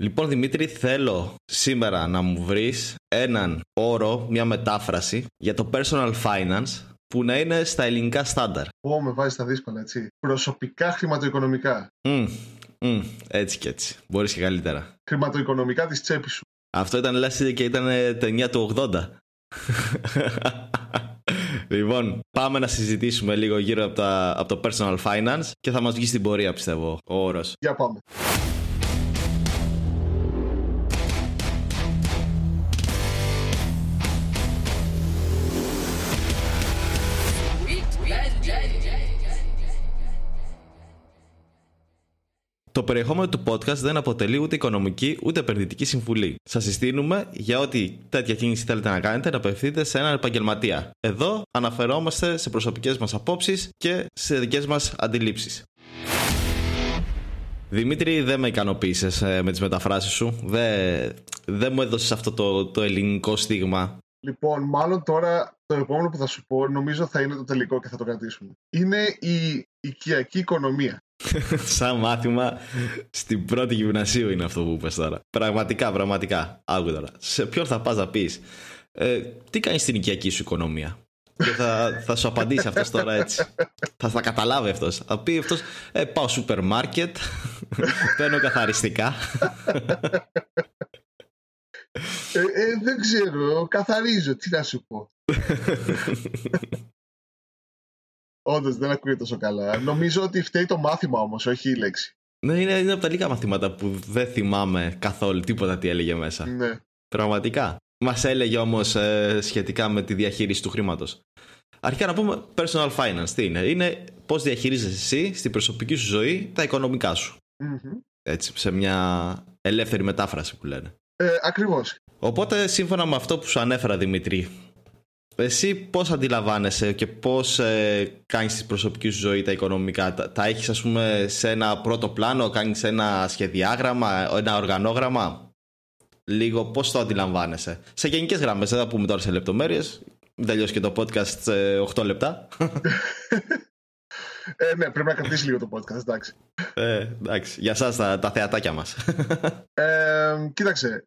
Λοιπόν, Δημήτρη, θέλω σήμερα να μου βρεις έναν όρο, μια μετάφραση για το personal finance που να είναι στα ελληνικά στάνταρ. Ω, με βάζεις στα δύσκολα, έτσι. Προσωπικά χρηματοοικονομικά. Mm, mm, έτσι και έτσι. Μπορείς και καλύτερα. Χρηματοοικονομικά της τσέπης σου. Αυτό ήταν λες και ήταν ταινία του 80. λοιπόν, πάμε να συζητήσουμε λίγο γύρω από, τα, από το personal finance και θα μας βγει στην πορεία πιστεύω ο όρος. Για πάμε. Το περιεχόμενο του podcast δεν αποτελεί ούτε οικονομική ούτε επενδυτική συμβουλή. Σας συστήνουμε για ό,τι τέτοια κίνηση θέλετε να κάνετε να απευθύνετε σε έναν επαγγελματία. Εδώ αναφερόμαστε σε προσωπικές μας απόψεις και σε δικές μας αντιλήψεις. Δημήτρη, δεν με ικανοποίησες ε, με τις μεταφράσεις σου. Δεν, δεν μου έδωσες αυτό το, το ελληνικό στίγμα. Λοιπόν, μάλλον τώρα το επόμενο που θα σου πω νομίζω θα είναι το τελικό και θα το κρατήσουμε. Είναι η οικιακή οικονομία. Σαν μάθημα στην πρώτη γυμνασίου είναι αυτό που είπες τώρα. Πραγματικά, πραγματικά. Άκου τώρα. Σε ποιον θα πας να πεις ε, τι κάνεις στην οικιακή σου οικονομία; Και θα, θα σου απαντήσει αυτός τώρα έτσι. θα, θα καταλάβει αυτός. Θα πει αυτός, ε, πάω σούπερ μάρκετ, παίρνω καθαριστικά. Ε, ε, δεν ξέρω, καθαρίζω, τι να σου πω. Όντως δεν ακούγεται τόσο καλά. Νομίζω ότι φταίει το μάθημα όμως, όχι η λέξη. Ναι, είναι, είναι από τα λίγα μαθήματα που δεν θυμάμαι καθόλου τίποτα τι έλεγε μέσα. Ναι. Πραγματικά. Μας έλεγε όμως ε, σχετικά με τη διαχείριση του χρήματος. Αρχικά να πούμε personal finance. Τι είναι, είναι πώς διαχειρίζεσαι εσύ στην προσωπική σου ζωή τα οικονομικά σου. Έτσι, σε μια ελεύθερη μετάφραση που λένε. Ε, Ακριβώς. Οπότε, σύμφωνα με αυτό που σου ανέφερα, Δημητρή, εσύ πώς αντιλαμβάνεσαι και πώς ε, κάνεις τη προσωπική σου ζωή τα οικονομικά; Τα, τα έχεις ας πούμε σε ένα πρώτο πλάνο, κάνεις ένα σχεδιάγραμμα, ένα οργανόγραμμα; Λίγο πώς το αντιλαμβάνεσαι; Σε γενικές γραμμές, δεν θα πούμε τώρα σε λεπτομέρειες. Τελειώσει και το podcast σε 8 λεπτά. Ε, ναι, πρέπει να κρατήσει λίγο το podcast, εντάξει. Ε, εντάξει, για σας τα, τα θεατάκια μας. Ε, κοίταξε,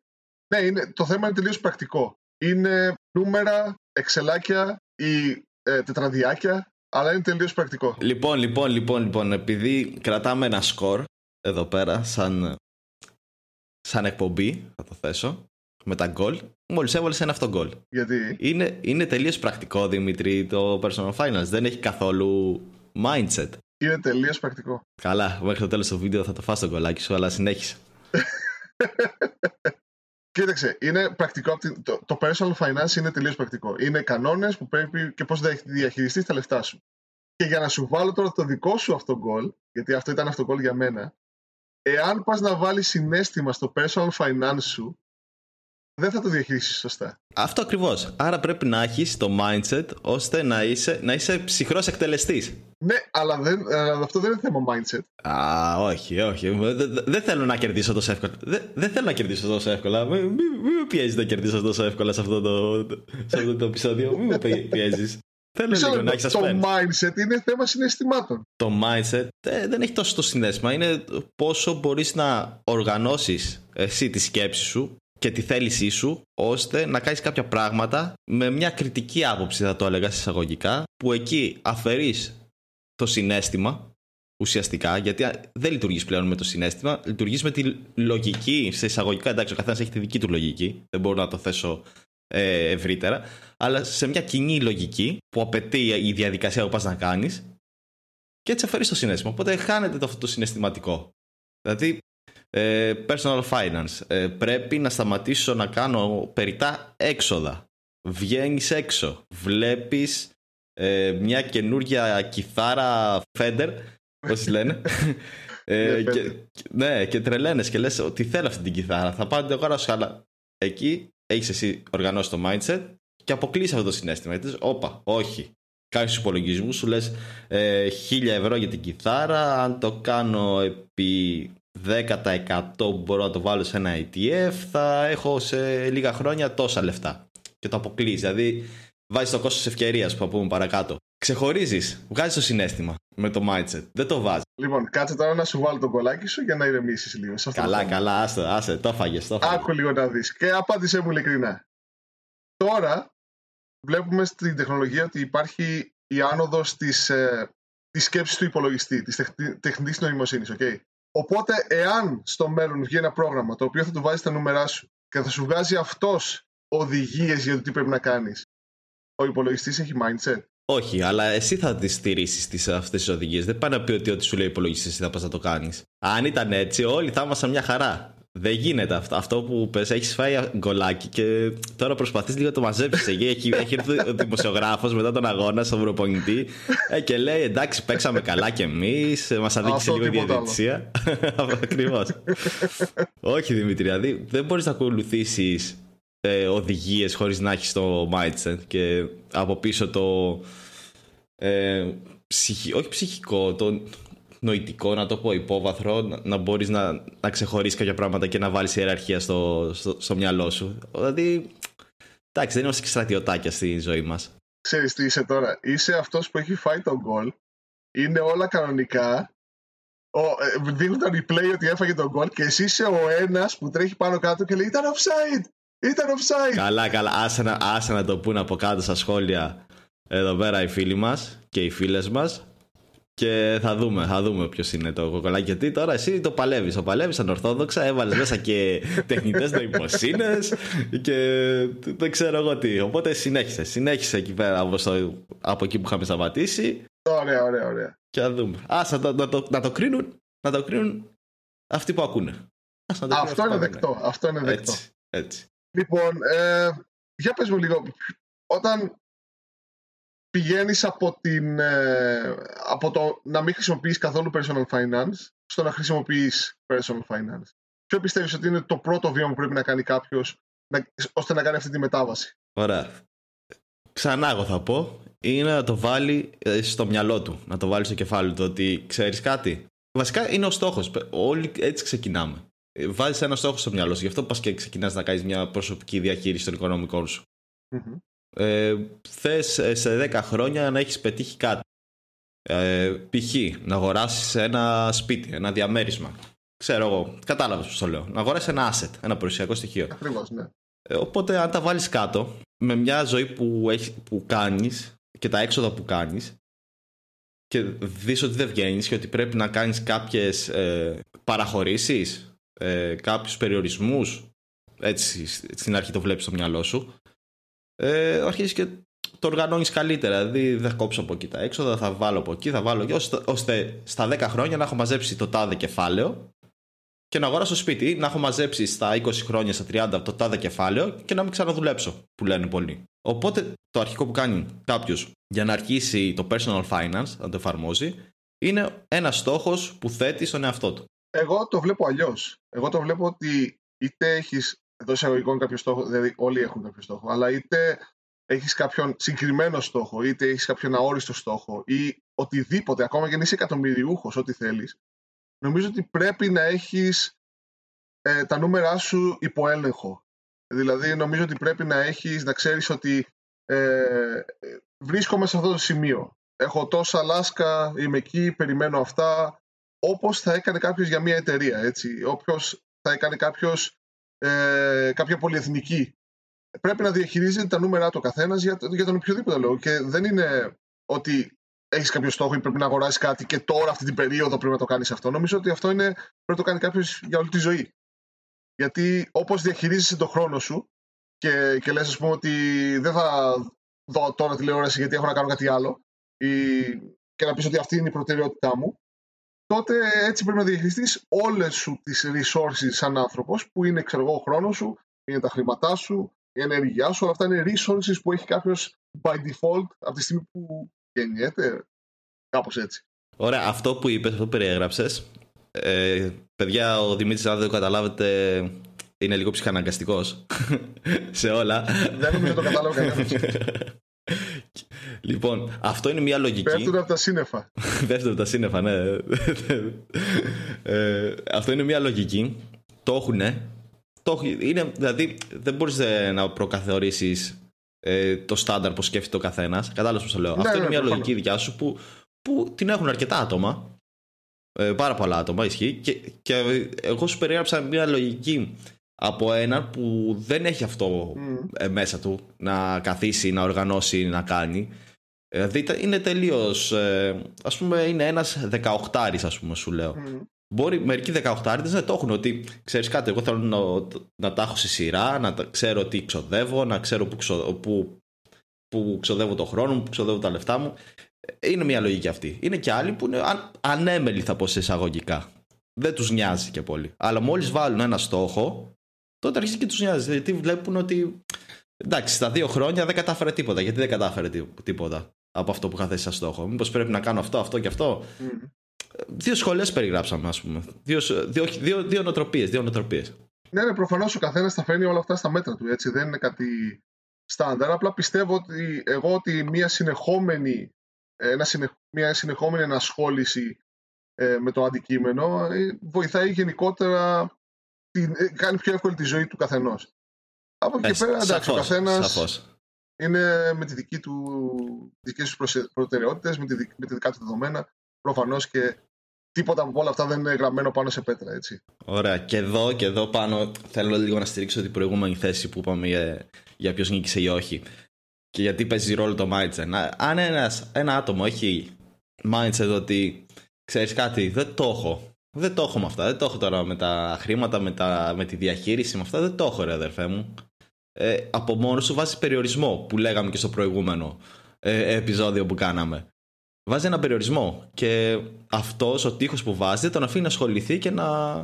ναι, είναι, το θέμα είναι τελείως πρακτικό. Είναι νούμερα, εξελάκια ή ε, τετραδιάκια, αλλά είναι τελείως πρακτικό. Λοιπόν, λοιπόν, λοιπόν, λοιπόν, επειδή κρατάμε ένα σκορ εδώ πέρα, σαν, σαν εκπομπή, θα το θέσω, με τα γκολ, μόλις έβαλες ένα αυτό γκολ. Γιατί; Είναι, είναι τελείως πρακτικό, Δημήτρη, το personal finance. Δεν έχει καθόλου mindset. Είναι τελείως πρακτικό. Καλά, μέχρι το τέλος του βίντεο θα το φας το γκολάκι σου, αλλά συνέχισε. Κοίταξε, είναι πρακτικό. Το, το personal finance είναι τελείως πρακτικό. Είναι κανόνες που πρέπει και πώς διαχειριστείς τα λεφτά σου. Και για να σου βάλω τώρα το δικό σου αυτό γκολ, γιατί αυτό ήταν αυτό γκολ για μένα, εάν πας να βάλεις συνέστημα στο personal finance σου, δεν θα το διαχειρίσεις σωστά. Αυτό ακριβώς. Άρα πρέπει να έχεις το mindset ώστε να είσαι, να είσαι ψυχρός εκτελεστής. Ναι, αλλά, δεν, αλλά αυτό δεν είναι θέμα mindset. Α, όχι, όχι. Δεν, δεν θέλω να κερδίσω τόσο εύκολα. Δεν, δεν θέλω να κερδίσω τόσο εύκολα. Μην μη, μη με πιέζεις να κερδίσω τόσο εύκολα σε αυτό το, σε αυτό το επεισόδιο. Μην με πιέζεις. Θέλω λίγο να έχεις Το mindset είναι θέμα συναισθημάτων. Το mindset ε, δεν έχει τόσο το συνέστημα. Είναι πόσο μπορείς να οργανώσεις εσύ τη σκέψη σου και τη θέλησή σου ώστε να κάνεις κάποια πράγματα με μια κριτική άποψη θα το έλεγα εισαγωγικά που εκεί αφαιρείς το συνέστημα ουσιαστικά γιατί δεν λειτουργείς πλέον με το συνέστημα λειτουργείς με τη λογική σε εισαγωγικά εντάξει ο καθένας έχει τη δική του λογική δεν μπορώ να το θέσω ε, ευρύτερα αλλά σε μια κοινή λογική που απαιτεί η διαδικασία που πας να κάνεις και έτσι αφαιρείς το συνέστημα. Οπότε χάνεται το αυτό το συναισθηματικό. Δηλαδή ε, personal finance. Ε, πρέπει να σταματήσω να κάνω περιτά έξοδα. Βγαίνεις έξω. Βλέπεις ε, μια καινούργια κιθάρα Fender, πώς λένε. ε, και, ναι, και τρελαίνες και λες ότι θέλω αυτή την κιθάρα. Θα πάω την αγοράσω, αλλά εκεί έχεις εσύ οργανώσει το mindset και αποκλείσει αυτό το συνέστημα. Γιατί όπα, όχι. Κάνεις τους υπολογισμούς, σου λες ε, 1000 ευρώ για την κιθάρα. Αν το κάνω επί 10% που μπορώ να το βάλω σε ένα ETF θα έχω σε λίγα χρόνια τόσα λεφτά. Και το αποκλείσει. Δηλαδή βάζεις το κόστος ευκαιρίας που θα πούμε παρακάτω. Ξεχωρίζεις, βγάζεις το συνέστημα με το mindset. Δεν το βάζεις. Λοιπόν, κάτσε τώρα να σου βάλω το κολλάκι σου για να ηρεμήσεις λίγο. καλά, καλά, άσε, άσε, το φάγε. Το Άκου λίγο να δεις. Και απάντησέ μου ειλικρινά. Τώρα βλέπουμε στην τεχνολογία ότι υπάρχει η άνοδος της ε, της σκέψης του υπολογιστή, της τεχνητής νοημοσύνης. Okay? Οπότε, εάν στο μέλλον βγει ένα πρόγραμμα το οποίο θα του βάζεις τα νούμερά σου και θα σου βγάζει αυτός οδηγίες για το τι πρέπει να κάνεις, ο υπολογιστής έχει mindset; Όχι, αλλά εσύ θα τις στηρίσει αυτές τις οδηγίες. Δεν πάει να πει ότι ό,τι σου λέει ο υπολογιστής θα πας να το κάνεις. Αν ήταν έτσι, όλοι θα ήμασταν μια χαρά. Δεν γίνεται αυτό. Αυτό που πες, έχεις φάει γκολάκι και τώρα προσπαθείς λίγο να το μαζέψεις. Εκεί έχει, έχει έρθει ο δημοσιογράφος μετά τον αγώνα στον προπονητή ε, και λέει εντάξει, παίξαμε καλά κι εμείς. Μας αδίκησε λίγο η διαδικτυσία. Ακριβώς. Όχι Δημήτρια, δεν μπορείς να ακολουθήσεις ε, οδηγίες χωρίς να έχεις το mindset και από πίσω το. Ε, ψυχι, όχι ψυχικό, το νοητικό, να το πω, υπόβαθρο, να, να μπορείς να, να ξεχωρίσεις κάποια πράγματα και να βάλεις ιεραρχία στο, στο, στο μυαλό σου. Δηλαδή, εντάξει, δεν είμαστε και στρατιωτάκια στη ζωή μας. Ξέρεις τι είσαι τώρα. Είσαι αυτός που έχει φάει τον γκολ. Είναι όλα κανονικά. Ο, ε, δείχνουν τα replay ότι έφαγε τον γκολ και εσύ είσαι ο ένας που τρέχει πάνω κάτω και λέει Ήταν offside! Ήταν offside! Καλά, καλά. Άσε να, άσε να το πούνε από κάτω στα σχόλια εδώ πέρα οι φίλοι μας και οι φίλες μας. Και θα δούμε, θα δούμε ποιος είναι το κοκολάκι. Γιατί τώρα εσύ το παλεύεις. Το παλεύεις ανορθόδοξα, έβαλες μέσα και τεχνητές νοημοσύνες και δεν ξέρω εγώ τι. Οπότε συνέχισε. Συνέχισε εκεί πέρα από, από εκεί που είχαμε σταματήσει. Ωραία, ωραία, ωραία. Και θα δούμε. Α να, να, το, να, το κρίνουν, να το κρίνουν αυτοί που ακούνε. αυτό, είναι δεκτό, αυτό είναι δεκτό. Έτσι, έτσι. Λοιπόν, ε, για πες μου λίγο. Όταν πηγαίνεις από, την, ε, από το να μην χρησιμοποιείς καθόλου personal finance στο να χρησιμοποιείς personal finance. Ποιο πιστεύεις ότι είναι το πρώτο βήμα που πρέπει να κάνει κάποιος ώστε να κάνει αυτή τη μετάβαση; Ωραία. Ξανά εγώ θα πω, είναι να το βάλει ε, στο μυαλό του, να το βάλει στο κεφάλι του ότι ξέρεις κάτι. Βασικά είναι ο στόχος, όλοι έτσι ξεκινάμε. Ε, Βάζεις ένα στόχο στο μυαλό σου, γι' αυτό πας και ξεκινάς να κάνεις μια προσωπική διαχείριση των οικονομικών σου. Mm-hmm ε, θες ε, σε 10 χρόνια να έχεις πετύχει κάτι. Ε, π.χ. να αγοράσεις ένα σπίτι, ένα διαμέρισμα. Ξέρω εγώ, κατάλαβες πώς το λέω. Να αγοράσεις ένα asset, ένα περιουσιακό στοιχείο. Ακριβώς, ναι. Ε, οπότε αν τα βάλεις κάτω, με μια ζωή που, έχει, που κάνεις και τα έξοδα που κάνεις και δεις ότι δεν βγαίνεις και ότι πρέπει να κάνεις κάποιες ε, παραχωρήσεις, ε, κάποιους περιορισμούς, έτσι στην αρχή το βλέπεις στο μυαλό σου, ε, αρχίζεις και το οργανώνεις καλύτερα. Δηλαδή, θα κόψω από εκεί τα έξοδα, θα βάλω από εκεί, θα βάλω εκεί, ώστε στα 10 χρόνια να έχω μαζέψει το τάδε κεφάλαιο και να αγοράσω σπίτι ή να έχω μαζέψει στα 20 χρόνια, στα 30 το τάδε κεφάλαιο και να μην ξαναδουλέψω, που λένε πολλοί. Οπότε, το αρχικό που κάνει κάποιος για να αρχίσει το personal finance, να το εφαρμόζει, είναι ένας στόχος που θέτει στον εαυτό του. Εγώ το βλέπω αλλιώς. Εγώ το βλέπω ότι είτε έχεις εντός εισαγωγικών κάποιο στόχο, δηλαδή όλοι έχουν κάποιο στόχο, αλλά είτε έχεις κάποιον συγκεκριμένο στόχο, είτε έχεις κάποιον αόριστο στόχο ή οτιδήποτε, ακόμα και αν είσαι εκατομμυριούχος, ό,τι θέλεις, νομίζω ότι πρέπει να έχεις ε, τα νούμερά σου υπό έλεγχο. Δηλαδή, νομίζω ότι πρέπει να έχεις, να ξέρεις ότι ε, βρίσκομαι σε αυτό το σημείο. Έχω τόσα λάσκα, είμαι εκεί, περιμένω αυτά. Όπως θα έκανε κάποιος για μια εταιρεία. Έτσι. Όποιος θα έκανε κάποιος ε, κάποια πολυεθνική. Πρέπει να διαχειρίζεται τα νούμερα του καθένας για, για τον οποιοδήποτε λόγο. Και δεν είναι ότι έχεις κάποιο στόχο ή πρέπει να αγοράσεις κάτι και τώρα αυτή την περίοδο πρέπει να το κάνεις αυτό. Νομίζω ότι αυτό είναι, πρέπει να το κάνει κάποιος για όλη τη ζωή. Γιατί όπως διαχειρίζεσαι τον χρόνο σου και, και λες, ας πούμε, ότι δεν θα δω τώρα τηλεόραση γιατί έχω να κάνω κάτι άλλο ή, και να πεις ότι αυτή είναι η προτεραιότητά μου, τότε έτσι πρέπει να διαχειριστείς όλες σου τις resources σαν άνθρωπος, που είναι ξέρω εγώ, ο χρόνος σου, είναι τα χρήματά σου, η ενέργειά σου, όλα αυτά είναι resources που έχει κάποιος by default από τη στιγμή που γεννιέται. Κάπως έτσι. Ωραία, αυτό που είπες, αυτό που περιέγραψες. Ε, παιδιά, ο Δημήτρης, αν δεν το καταλάβετε, είναι λίγο ψυχαναγκαστικός σε όλα. Δεν νομίζω το κατάλαβα κανένας. Λοιπόν, αυτό είναι μια λογική. Πέφτουν από τα σύννεφα. Πέφτουν από τα σύννεφα, ναι. ε, αυτό είναι μια λογική. Το έχουν. Το, είναι, δηλαδή, δεν μπορείς ε, να προκαθορίσει ε, το στάνταρ που σκέφτεται ο καθένας. Κατάλαβες πώς το λέω. Ναι, αυτό ναι, είναι μια προφανώς. λογική δικιά σου που, που την έχουν αρκετά άτομα. Ε, πάρα πολλά άτομα ισχύει. Και, και εγώ σου περιέγραψα μια λογική από έναν που δεν έχει αυτό ε, μέσα του να καθίσει, να οργανώσει, να κάνει. Δηλαδή είναι τελείως. Ε, ας πούμε, είναι ένας 18 ας πούμε, σου λέω. Μπορεί μερικοί 18 να το έχουν ότι ξέρεις κάτι, εγώ θέλω να, να τα έχω σε σειρά, να τα, ξέρω τι ξοδεύω, να ξέρω που, ξο, που, που ξοδεύω το χρόνο μου, που ξοδεύω τα λεφτά μου. Είναι μια λογική αυτή. Είναι και άλλοι που είναι αν, ανέμελοι, θα πω σε εισαγωγικά. Δεν τους νοιάζει και πολύ. Αλλά μόλις βάλουν ένα στόχο, τότε αρχίζει και τους νοιάζει. Γιατί βλέπουν ότι εντάξει, στα δύο χρόνια δεν κατάφερε τίποτα. Γιατί δεν κατάφερε τίποτα από αυτό που είχα θέσει σαν στόχο. Μήπως πρέπει να κάνω αυτό, αυτό και αυτό. Mm. Δύο σχολές περιγράψαμε, ας πούμε. Δύο, δύο, δύο, δύο νοοτροπίες. Δύο νοοτροπίες. Ναι, ναι, προφανώς ο καθένας θα φέρνει όλα αυτά στα μέτρα του. Έτσι. Δεν είναι κάτι στάνταρ. Απλά πιστεύω ότι εγώ ότι μια συνεχόμενη, ένα μια συνεχόμενη ενασχόληση ε, με το αντικείμενο ε, βοηθάει γενικότερα, την, ε, κάνει πιο εύκολη τη ζωή του καθενός. Από εκεί και πέρα, εντάξει, ο καθένας είναι με τη δική του, δικές τους προτεραιότητες, με, τη, με τη δικά του δεδομένα. Προφανώς και τίποτα από όλα αυτά δεν είναι γραμμένο πάνω σε πέτρα, έτσι. Ωραία. Και εδώ, και εδώ πάνω θέλω λίγο να στηρίξω την προηγούμενη θέση που είπαμε για, για ποιος νίκησε ή όχι. Και γιατί παίζει ρόλο το mindset. Αν ένας, ένα άτομο έχει mindset ότι ξέρεις κάτι, δεν το έχω. Δεν το έχω με αυτά. Δεν το έχω τώρα με τα χρήματα, με, τα, με τη διαχείριση, με αυτά. Δεν το έχω, ρε αδερφέ μου ε, από μόνος σου βάζει περιορισμό που λέγαμε και στο προηγούμενο ε, επεισόδιο που κάναμε. Βάζει ένα περιορισμό και αυτός ο τείχος που βάζει τον αφήνει να ασχοληθεί και να,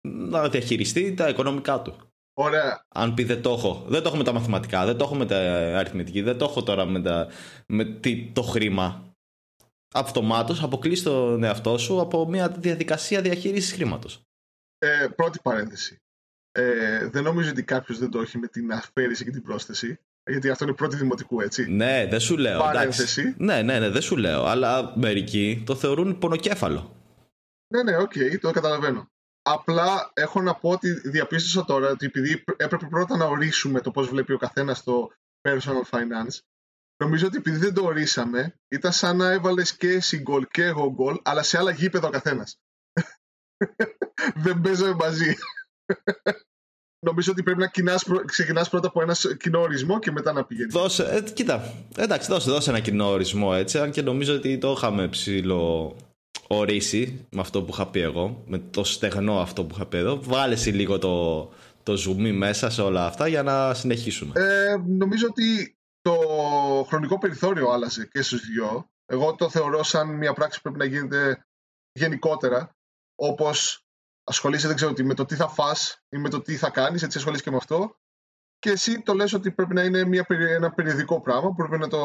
να διαχειριστεί τα οικονομικά του. Ωραία. Αν πει δεν το έχω. Δεν το έχω με τα μαθηματικά, δεν το έχω με τα αριθμητική, δεν το έχω τώρα με, τα, με το χρήμα. Αυτομάτως αποκλείς τον εαυτό σου από μια διαδικασία διαχείρισης χρήματος. Ε, πρώτη παρένθεση. Ε, δεν νομίζω ότι κάποιος δεν το έχει με την αφαίρεση και την πρόσθεση. Γιατί αυτό είναι πρώτη δημοτικού, έτσι. Ναι, δεν σου λέω. Παρένθεση. Ναι, ναι, ναι, δεν σου λέω. Αλλά μερικοί το θεωρούν πονοκέφαλο. Ναι, ναι, OK, okay, το καταλαβαίνω. Απλά έχω να πω ότι διαπίστωσα τώρα ότι επειδή έπρεπε πρώτα να ορίσουμε το πώς βλέπει ο καθένας το personal finance, νομίζω ότι επειδή δεν το ορίσαμε, ήταν σαν να έβαλες και εσύ γκολ και εγώ γκολ, αλλά σε άλλα γήπεδα ο καθένας. δεν παίζαμε μαζί. Νομίζω ότι πρέπει να ξεκινάς πρώτα από ένα κοινό ορισμό και μετά να πηγαίνεις. Δώσε, ε, κοίτα, εντάξει, δώσε, δώσε ένα κοινό ορισμό έτσι. Αν και νομίζω ότι το είχαμε ψηλό ορίσει με αυτό που είχα πει εγώ, με το στεγνό αυτό που είχα πει εδώ. Βάλε λίγο το, το zoom μέσα σε όλα αυτά για να συνεχίσουμε. Ε, νομίζω ότι το χρονικό περιθώριο άλλασε και στους δυο. Εγώ το θεωρώ σαν μια πράξη που πρέπει να γίνεται γενικότερα, όπως ασχολείσαι, δεν ξέρω τι, με το τι θα φας ή με το τι θα κάνεις, έτσι ασχολείσαι και με αυτό. Και εσύ το λες ότι πρέπει να είναι μια, ένα περιοδικό πράγμα, πρέπει να το...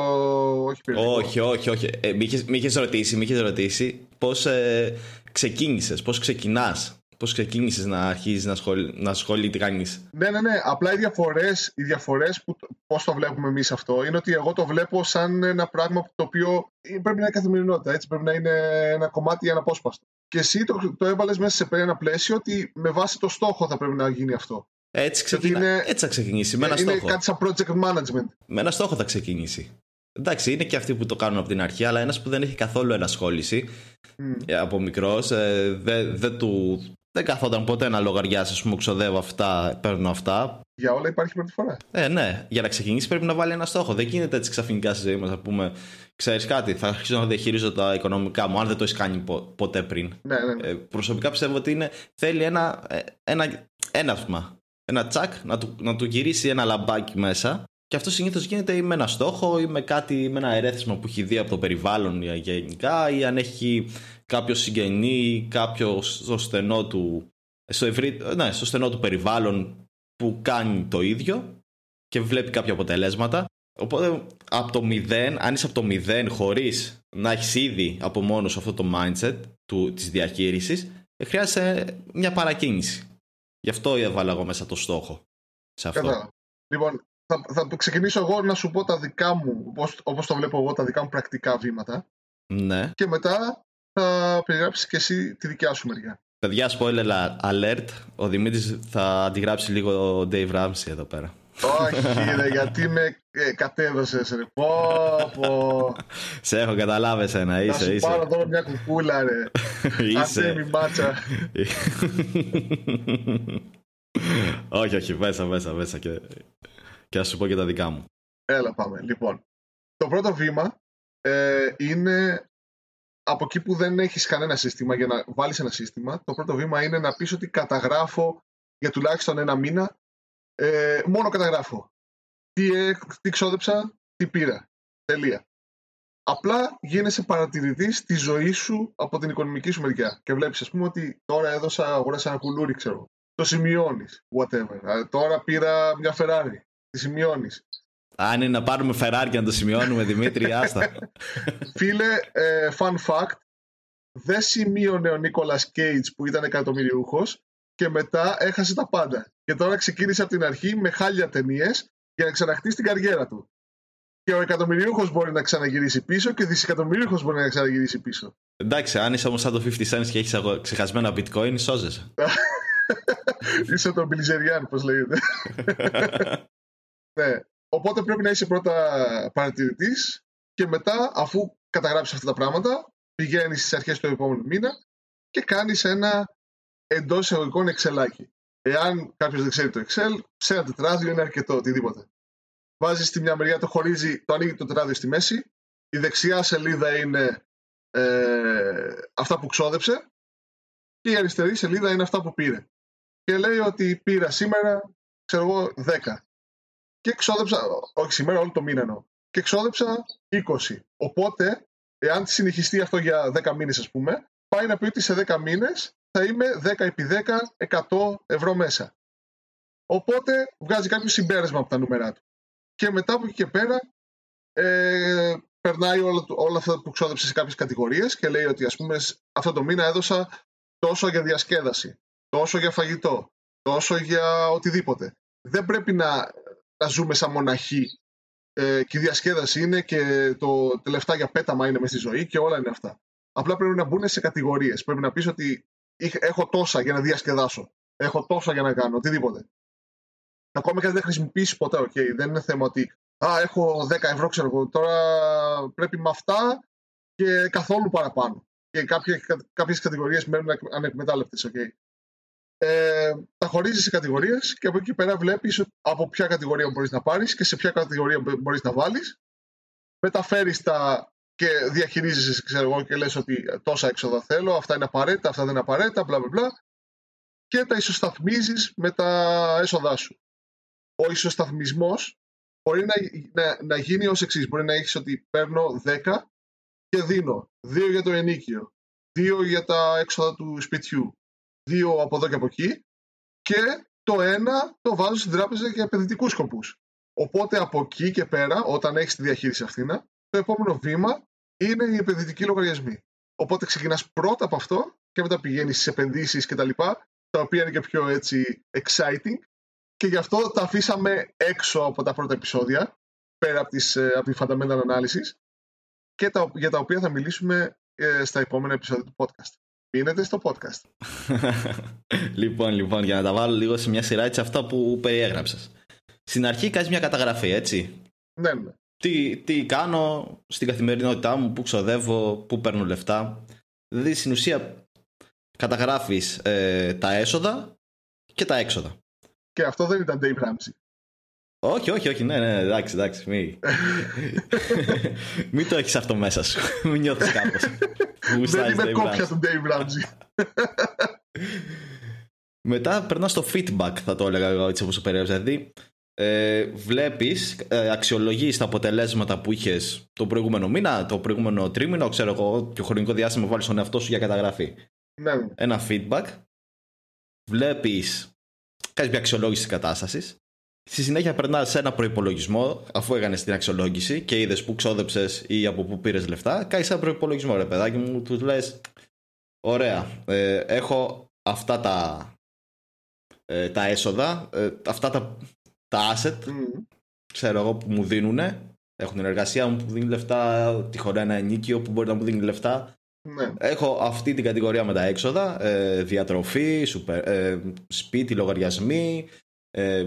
Όχι, περιοδικό. όχι, όχι, όχι. Ε, μη είχες ρωτήσει, μη είχες ρωτήσει πώς ε, ξεκίνησες, πώς ξεκινάς; Πώς ξεκίνησες να αρχίζεις να, σχολ... να τι κάνει. Ναι, ναι, ναι. Απλά οι διαφορές, οι διαφορές που πώς το βλέπουμε εμείς αυτό είναι ότι εγώ το βλέπω σαν ένα πράγμα το οποίο πρέπει να είναι καθημερινότητα. Έτσι, πρέπει να είναι ένα κομμάτι αναπόσπαστο. Και εσύ το, το έβαλες μέσα σε ένα πλαίσιο ότι με βάση το στόχο θα πρέπει να γίνει αυτό. Έτσι, ξεκινά... είναι... Έτσι θα ξεκινήσει. Με ένα είναι στόχο. κάτι σαν project management. Με ένα στόχο θα ξεκινήσει. Εντάξει, είναι και αυτοί που το κάνουν από την αρχή, αλλά ένας που δεν έχει καθόλου ενασχόληση mm. από μικρός, ε, δεν δε του δεν καθόταν ποτέ να λογαριάσει, ας πούμε, ξοδεύω αυτά, παίρνω αυτά. Για όλα υπάρχει πρώτη φορά. Ε, ναι. Για να ξεκινήσει πρέπει να βάλει ένα στόχο. Δεν γίνεται έτσι ξαφνικά στη ζωή μας να πούμε, ξέρεις κάτι, θα αρχίσω να διαχειρίζω τα οικονομικά μου, αν δεν το έχεις κάνει ποτέ πριν. Ναι, ναι. ναι. Ε, προσωπικά πιστεύω ότι είναι, θέλει ένα, ε, ένα έναυσμα. Ένα τσακ να του, να του γυρίσει ένα λαμπάκι μέσα και αυτό συνήθως γίνεται ή με ένα στόχο ή με κάτι, με ένα ερέθισμα που έχει δει από το περιβάλλον γενικά ή αν έχει κάποιο συγγενή ή κάποιο στο στενό του, στο, ευρύ, ναι, στο στενό του περιβάλλον που κάνει το ίδιο και βλέπει κάποια αποτελέσματα. Οπότε από το μηδέν, αν είσαι από το μηδέν χωρίς να έχεις ήδη από μόνος αυτό το mindset του, της διαχείρισης, χρειάζεται μια παρακίνηση. Γι' αυτό έβαλα εγώ μέσα το στόχο. Σε αυτό. Λοιπόν, θα, θα ξεκινήσω εγώ να σου πω τα δικά μου, όπως, όπως το βλέπω εγώ, τα δικά μου πρακτικά βήματα. Ναι. Και μετά θα περιγράψεις και εσύ τη δικιά σου μεριά. Παιδιά, spoiler alert, ο Δημήτρης θα αντιγράψει λίγο ο Dave Ramsey εδώ πέρα. Όχι, ρε, γιατί με ε, κατέδωσες, ρε. Πω, πω. Σε έχω καταλάβει ένα, είσαι. Να σου είσαι. πάρω τώρα μια κουκούλα, ρε. Άντε μη μάτσα. όχι, όχι, μέσα, μέσα, μέσα και, και να σου πω και τα δικά μου. Έλα πάμε. Λοιπόν, το πρώτο βήμα ε, είναι από εκεί που δεν έχεις κανένα σύστημα για να βάλεις ένα σύστημα. Το πρώτο βήμα είναι να πεις ότι καταγράφω για τουλάχιστον ένα μήνα. Ε, μόνο καταγράφω. Τι, ε, τι ξόδεψα, τι πήρα. Τελεία. Απλά γίνεσαι παρατηρητής της ζωής σου από την οικονομική σου μεριά. Και βλέπεις, ας πούμε, ότι τώρα έδωσα, αγοράσα ένα κουλούρι, ξέρω. Το σημειώνεις. Whatever. Ε, τώρα πήρα μια Ferrari. Τη σημειώνεις. Αν είναι να πάρουμε Ferrari και να το σημειώνουμε, Δημήτρη, άστα. Φίλε, ε, fun fact, δεν σημείωνε ο Νίκολας Κέιτς που ήταν εκατομμυριούχος και μετά έχασε τα πάντα. Και τώρα ξεκίνησε από την αρχή με χάλια ταινίες για να ξαναχτίσει την καριέρα του. Και ο εκατομμυριούχος μπορεί να ξαναγυρίσει πίσω και ο δισεκατομμυρίουχο μπορεί να ξαναγυρίσει πίσω. Εντάξει, αν είσαι όμως σαν το 50 Cent και έχεις ξεχασμένα bitcoin, σώζεσαι. είσαι τον Μπιλιζεριάν, πώς λέγεται. ναι. Οπότε πρέπει να είσαι πρώτα παρατηρητής και μετά, αφού καταγράψεις αυτά τα πράγματα, πηγαίνεις στις αρχές του επόμενου μήνα και κάνεις ένα εντός εισαγωγικών εξελάκι. Εάν κάποιος δεν ξέρει το Excel, σε ένα τετράδιο είναι αρκετό, οτιδήποτε. Βάζεις στη μια μεριά, το χωρίζει, το ανοίγει το τετράδιο στη μέση. Η δεξιά σελίδα είναι ε, αυτά που ξόδεψε και η αριστερή σελίδα είναι αυτά που πήρε. Και λέει ότι πήρα σήμερα, ξέρω εγώ, 10. Και ξόδεψα, όχι σήμερα, όλο το μήνα εννοώ. Και ξόδεψα 20. Οπότε, εάν συνεχιστεί αυτό για 10 μήνες ας πούμε, πάει να πει ότι σε 10 μήνες θα είμαι 10 επί 10, 100 ευρώ μέσα. Οπότε βγάζει κάποιο συμπέρασμα από τα νούμερα του. Και μετά από εκεί και πέρα ε, περνάει όλα, όλα αυτά που ξόδεψε σε κάποιες κατηγορίες και λέει ότι ας πούμε αυτό το μήνα έδωσα τόσο για διασκέδαση, τόσο για φαγητό, τόσο για οτιδήποτε. Δεν πρέπει να, να ζούμε σαν μοναχοί ε, και η διασκέδαση είναι και το τελευταία για πέταμα είναι μέσα στη ζωή και όλα είναι αυτά. Απλά πρέπει να μπουν σε κατηγορίες. Πρέπει να πεις ότι έχω τόσα για να διασκεδάσω. Έχω τόσα για να κάνω, οτιδήποτε. Ακόμα και αν δεν χρησιμοποιήσεις ποτέ, okay. δεν είναι θέμα ότι α, έχω 10 ευρώ, ξέρω εγώ, τώρα πρέπει με αυτά και καθόλου παραπάνω. Και κάποιες κατηγορίες μένουν ανεκμετάλλευτες, okay. Ε, τα χωρίζεις σε κατηγορίες και από εκεί πέρα βλέπεις από ποια κατηγορία μπορείς να πάρεις και σε ποια κατηγορία μπορείς να βάλεις. Μεταφέρεις τα και διαχειρίζεσαι, ξέρω εγώ, και λες ότι τόσα έξοδα θέλω, αυτά είναι απαραίτητα, αυτά δεν είναι απαραίτητα, μπλα μπλα και τα ισοσταθμίζεις με τα έσοδά σου. Ο ισοσταθμισμός μπορεί να, να, να γίνει ως εξής. Μπορεί να έχεις ότι παίρνω 10 και δίνω 2 για το ενίκιο, 2 για τα έξοδα του σπιτιού, 2 από εδώ και από εκεί και το ένα το βάζω στην τράπεζα για επενδυτικούς σκοπούς. Οπότε από εκεί και πέρα, όταν έχεις τη διαχείριση αυτήν, το επόμενο βήμα είναι οι επενδυτικοί λογαριασμοί. Οπότε ξεκινάς πρώτα από αυτό και μετά πηγαίνεις στις επενδύσεις κτλ. Τα, τα οποία είναι και πιο έτσι exciting. Και γι' αυτό τα αφήσαμε έξω από τα πρώτα επεισόδια, πέρα από, τις, ε, από τη fundamental analysis, και τα, για τα οποία θα μιλήσουμε ε, στα επόμενα επεισόδια του podcast. Μείνετε στο podcast. λοιπόν, λοιπόν, για να τα βάλω λίγο σε μια σειρά έτσι αυτά που περιέγραψες. Στην αρχή κάνεις μια καταγραφή, έτσι. Ναι, ναι τι, τι κάνω στην καθημερινότητά μου, πού ξοδεύω, πού παίρνω λεφτά. Δηλαδή στην ουσία καταγράφεις ε, τα έσοδα και τα έξοδα. Και αυτό δεν ήταν Dave Ramsey. Όχι, όχι, όχι, ναι, ναι, εντάξει, εντάξει, μη. μην το έχεις αυτό μέσα σου, μην νιώθεις κάπως. δεν είμαι κόπια του Dave Ramsey. Μετά περνάω στο feedback, θα το έλεγα εγώ έτσι όπως το περιέγραψα. Δηλαδή, ε, βλέπεις, ε, αξιολογείς τα αποτελέσματα που είχες το προηγούμενο μήνα, το προηγούμενο τρίμηνο, ξέρω εγώ, και χρονικό διάστημα βάλεις τον εαυτό σου για καταγραφή. Ναι. Ένα feedback. Βλέπεις, κάνεις μια αξιολόγηση της κατάστασης. Στη συνέχεια περνάς σε ένα προπολογισμό, αφού έκανες την αξιολόγηση και είδες που ξόδεψες ή από πού πήρες λεφτά. Κάνεις ένα προπολογισμό, ρε παιδάκι μου, τους λες: Ωραία, ε, έχω αυτά τα, ε, τα έσοδα, ε, αυτά τα τα asset, ξέρω εγώ, που μου δίνουν. Έχω την εργασία μου που δίνει λεφτά, τη χωρά ένα ενίκιο που μπορεί να μου δίνει λεφτά. Ναι. Έχω αυτή την κατηγορία με τα έξοδα, ε, διατροφή, σουπερ, ε, σπίτι, λογαριασμοί, ε,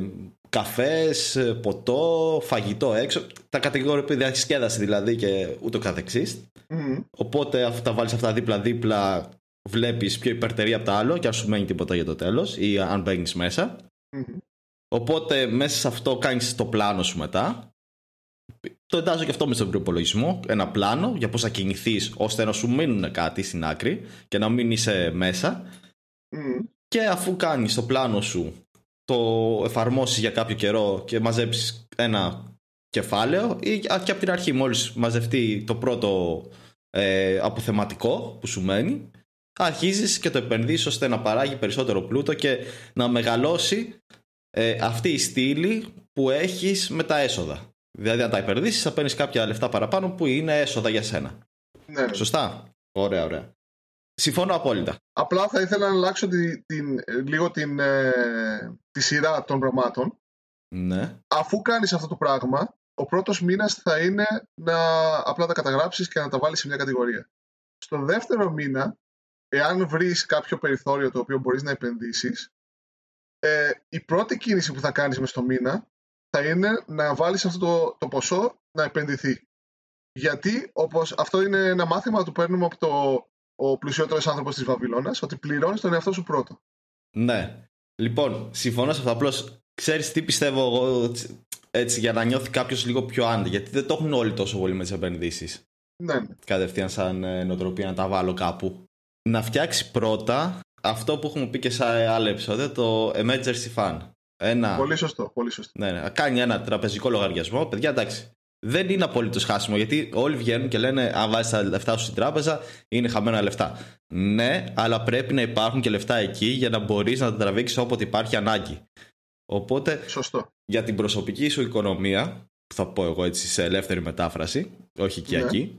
καφές, ποτό, φαγητό έξω. Τα κατηγορία διασκέδαση δηλαδή και ούτω καθεξής. Μμμ. Οπότε αφού τα βάλεις αυτά δίπλα-δίπλα βλέπεις πιο υπερτερή από τα άλλο και αν σου μένει τίποτα για το τέλος ή αν μπαίνεις μέσα. Μμμ. Οπότε μέσα σε αυτό κάνεις το πλάνο σου μετά. Το εντάζω και αυτό μες στον προπολογισμό. Ένα πλάνο για πώς θα κινηθείς ώστε να σου μείνουν κάτι στην άκρη και να μην είσαι μέσα. Μμμ. Και αφού κάνεις το πλάνο σου, το εφαρμόσεις για κάποιο καιρό και μαζέψεις ένα κεφάλαιο ή και από την αρχή μόλις μαζευτεί το πρώτο ε, αποθεματικό που σου μένει αρχίζεις και το επενδύσεις ώστε να παράγει περισσότερο πλούτο και να μεγαλώσει ε, αυτή η στήλη που έχεις με τα έσοδα. Δηλαδή αν τα επενδύσεις θα παίρνεις κάποια λεφτά παραπάνω που είναι έσοδα για σένα. Ναι. Σωστά; Ωραία, ωραία. Συμφωνώ απόλυτα. Απλά θα ήθελα να αλλάξω τη- την, ε, λίγο την, ε, τη σειρά των πραγμάτων. Ναι. Αφού κάνεις αυτό το πράγμα, ο πρώτος μήνας θα είναι να απλά τα καταγράψεις και να τα βάλεις σε μια κατηγορία. Στο δεύτερο μήνα, εάν βρεις κάποιο περιθώριο το οποίο μπορείς να επενδύσεις, ε, η πρώτη κίνηση που θα κάνεις μες στο μήνα θα είναι να βάλεις αυτό το, το ποσό να επενδυθεί. Γιατί, όπως αυτό είναι ένα μάθημα που παίρνουμε από το ο πλουσιότερος άνθρωπος της Βαβυλώνας, ότι πληρώνεις τον εαυτό σου πρώτο. Ναι. Λοιπόν, συμφωνώ σε αυτό. Απλώς ξέρεις τι πιστεύω εγώ έτσι, έτσι, για να νιώθει κάποιος λίγο πιο άντε. Γιατί δεν το έχουν όλοι τόσο πολύ με τις επενδύσεις. Ναι, ναι. Κατευθείαν σαν ε, νοοτροπία να τα βάλω κάπου. Να φτιάξει πρώτα αυτό που έχουμε πει και σε άλλο επεισόδιο, το emergency fund. Ένα. Πολύ σωστό, πολύ σωστό. Ναι, ναι. Κάνει ένα τραπεζικό λογαριασμό. Παιδιά, εντάξει. Δεν είναι απολύτως χάσιμο γιατί όλοι βγαίνουν και λένε Αν βάζεις τα λεφτά σου στην τράπεζα, είναι χαμένα λεφτά. Ναι, αλλά πρέπει να υπάρχουν και λεφτά εκεί για να μπορείς να τα τραβήξεις όποτε υπάρχει ανάγκη. Οπότε Σωστό. για την προσωπική σου οικονομία, που θα πω εγώ έτσι σε ελεύθερη μετάφραση, όχι οικιακή,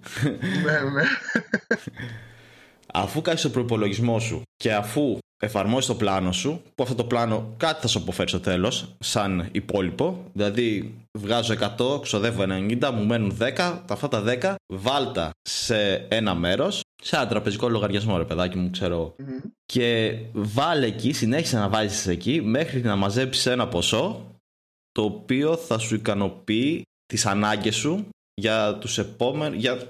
ναι, ναι. αφού κάνει τον προπολογισμό σου και αφού εφαρμόσεις το πλάνο σου, που αυτό το πλάνο κάτι θα σου αποφέρει στο τέλος, σαν υπόλοιπο. Δηλαδή, βγάζω 100, ξοδεύω 90, μου μένουν 10. Αυτά τα 10 βάλτα σε ένα μέρος, σε ένα τραπεζικό λογαριασμό, ρε παιδάκι μου, ξέρω. Μμμ. Και βάλε εκεί, συνέχισε να βάζεις εκεί μέχρι να μαζέψεις ένα ποσό το οποίο θα σου ικανοποιεί τις ανάγκες σου για τους επόμενους, για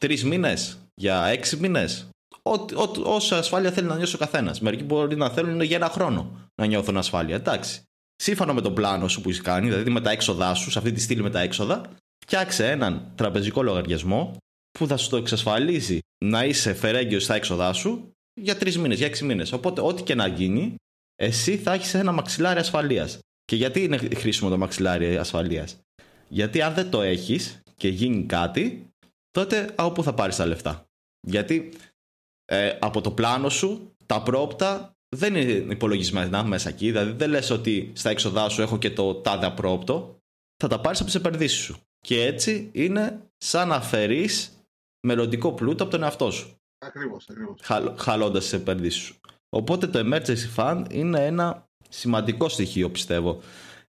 τρεις μήνες, για έξι μήνες. Ό,τι- ό,τι- Όσα ασφάλεια θέλει να νιώσει ο καθένας. Μερικοί μπορεί να θέλουν για ένα χρόνο να νιώθουν ασφάλεια. Εντάξει. Σύμφωνα με τον πλάνο σου που έχεις κάνει, δηλαδή με τα έξοδά σου, σε αυτή τη στήλη με τα έξοδα, φτιάξε έναν τραπεζικό λογαριασμό που θα σου το εξασφαλίζει να είσαι φερέγγιος στα έξοδά σου για τρεις μήνες, για έξι μήνες. Οπότε, ό,τι και να γίνει, εσύ θα έχεις ένα μαξιλάρι ασφαλείας. Και γιατί είναι χρήσιμο το μαξιλάρι ασφαλείας, Γιατί αν δεν το έχεις και γίνει κάτι, τότε από πού θα πάρεις τα λεφτά; Γιατί ε, από το πλάνο σου τα πρόπτα δεν είναι υπολογισμένα μέσα εκεί. Δηλαδή δεν λες ότι στα έξοδά σου έχω και το τάδε απρόπτο. Θα τα πάρεις από τις επενδύσεις σου. Και έτσι είναι σαν να αφαιρείς μελλοντικό πλούτο από τον εαυτό σου Ακριβώς, ακριβώς. χαλ, χαλώντας τις επενδύσεις σου. Οπότε το emergency fund είναι ένα σημαντικό στοιχείο πιστεύω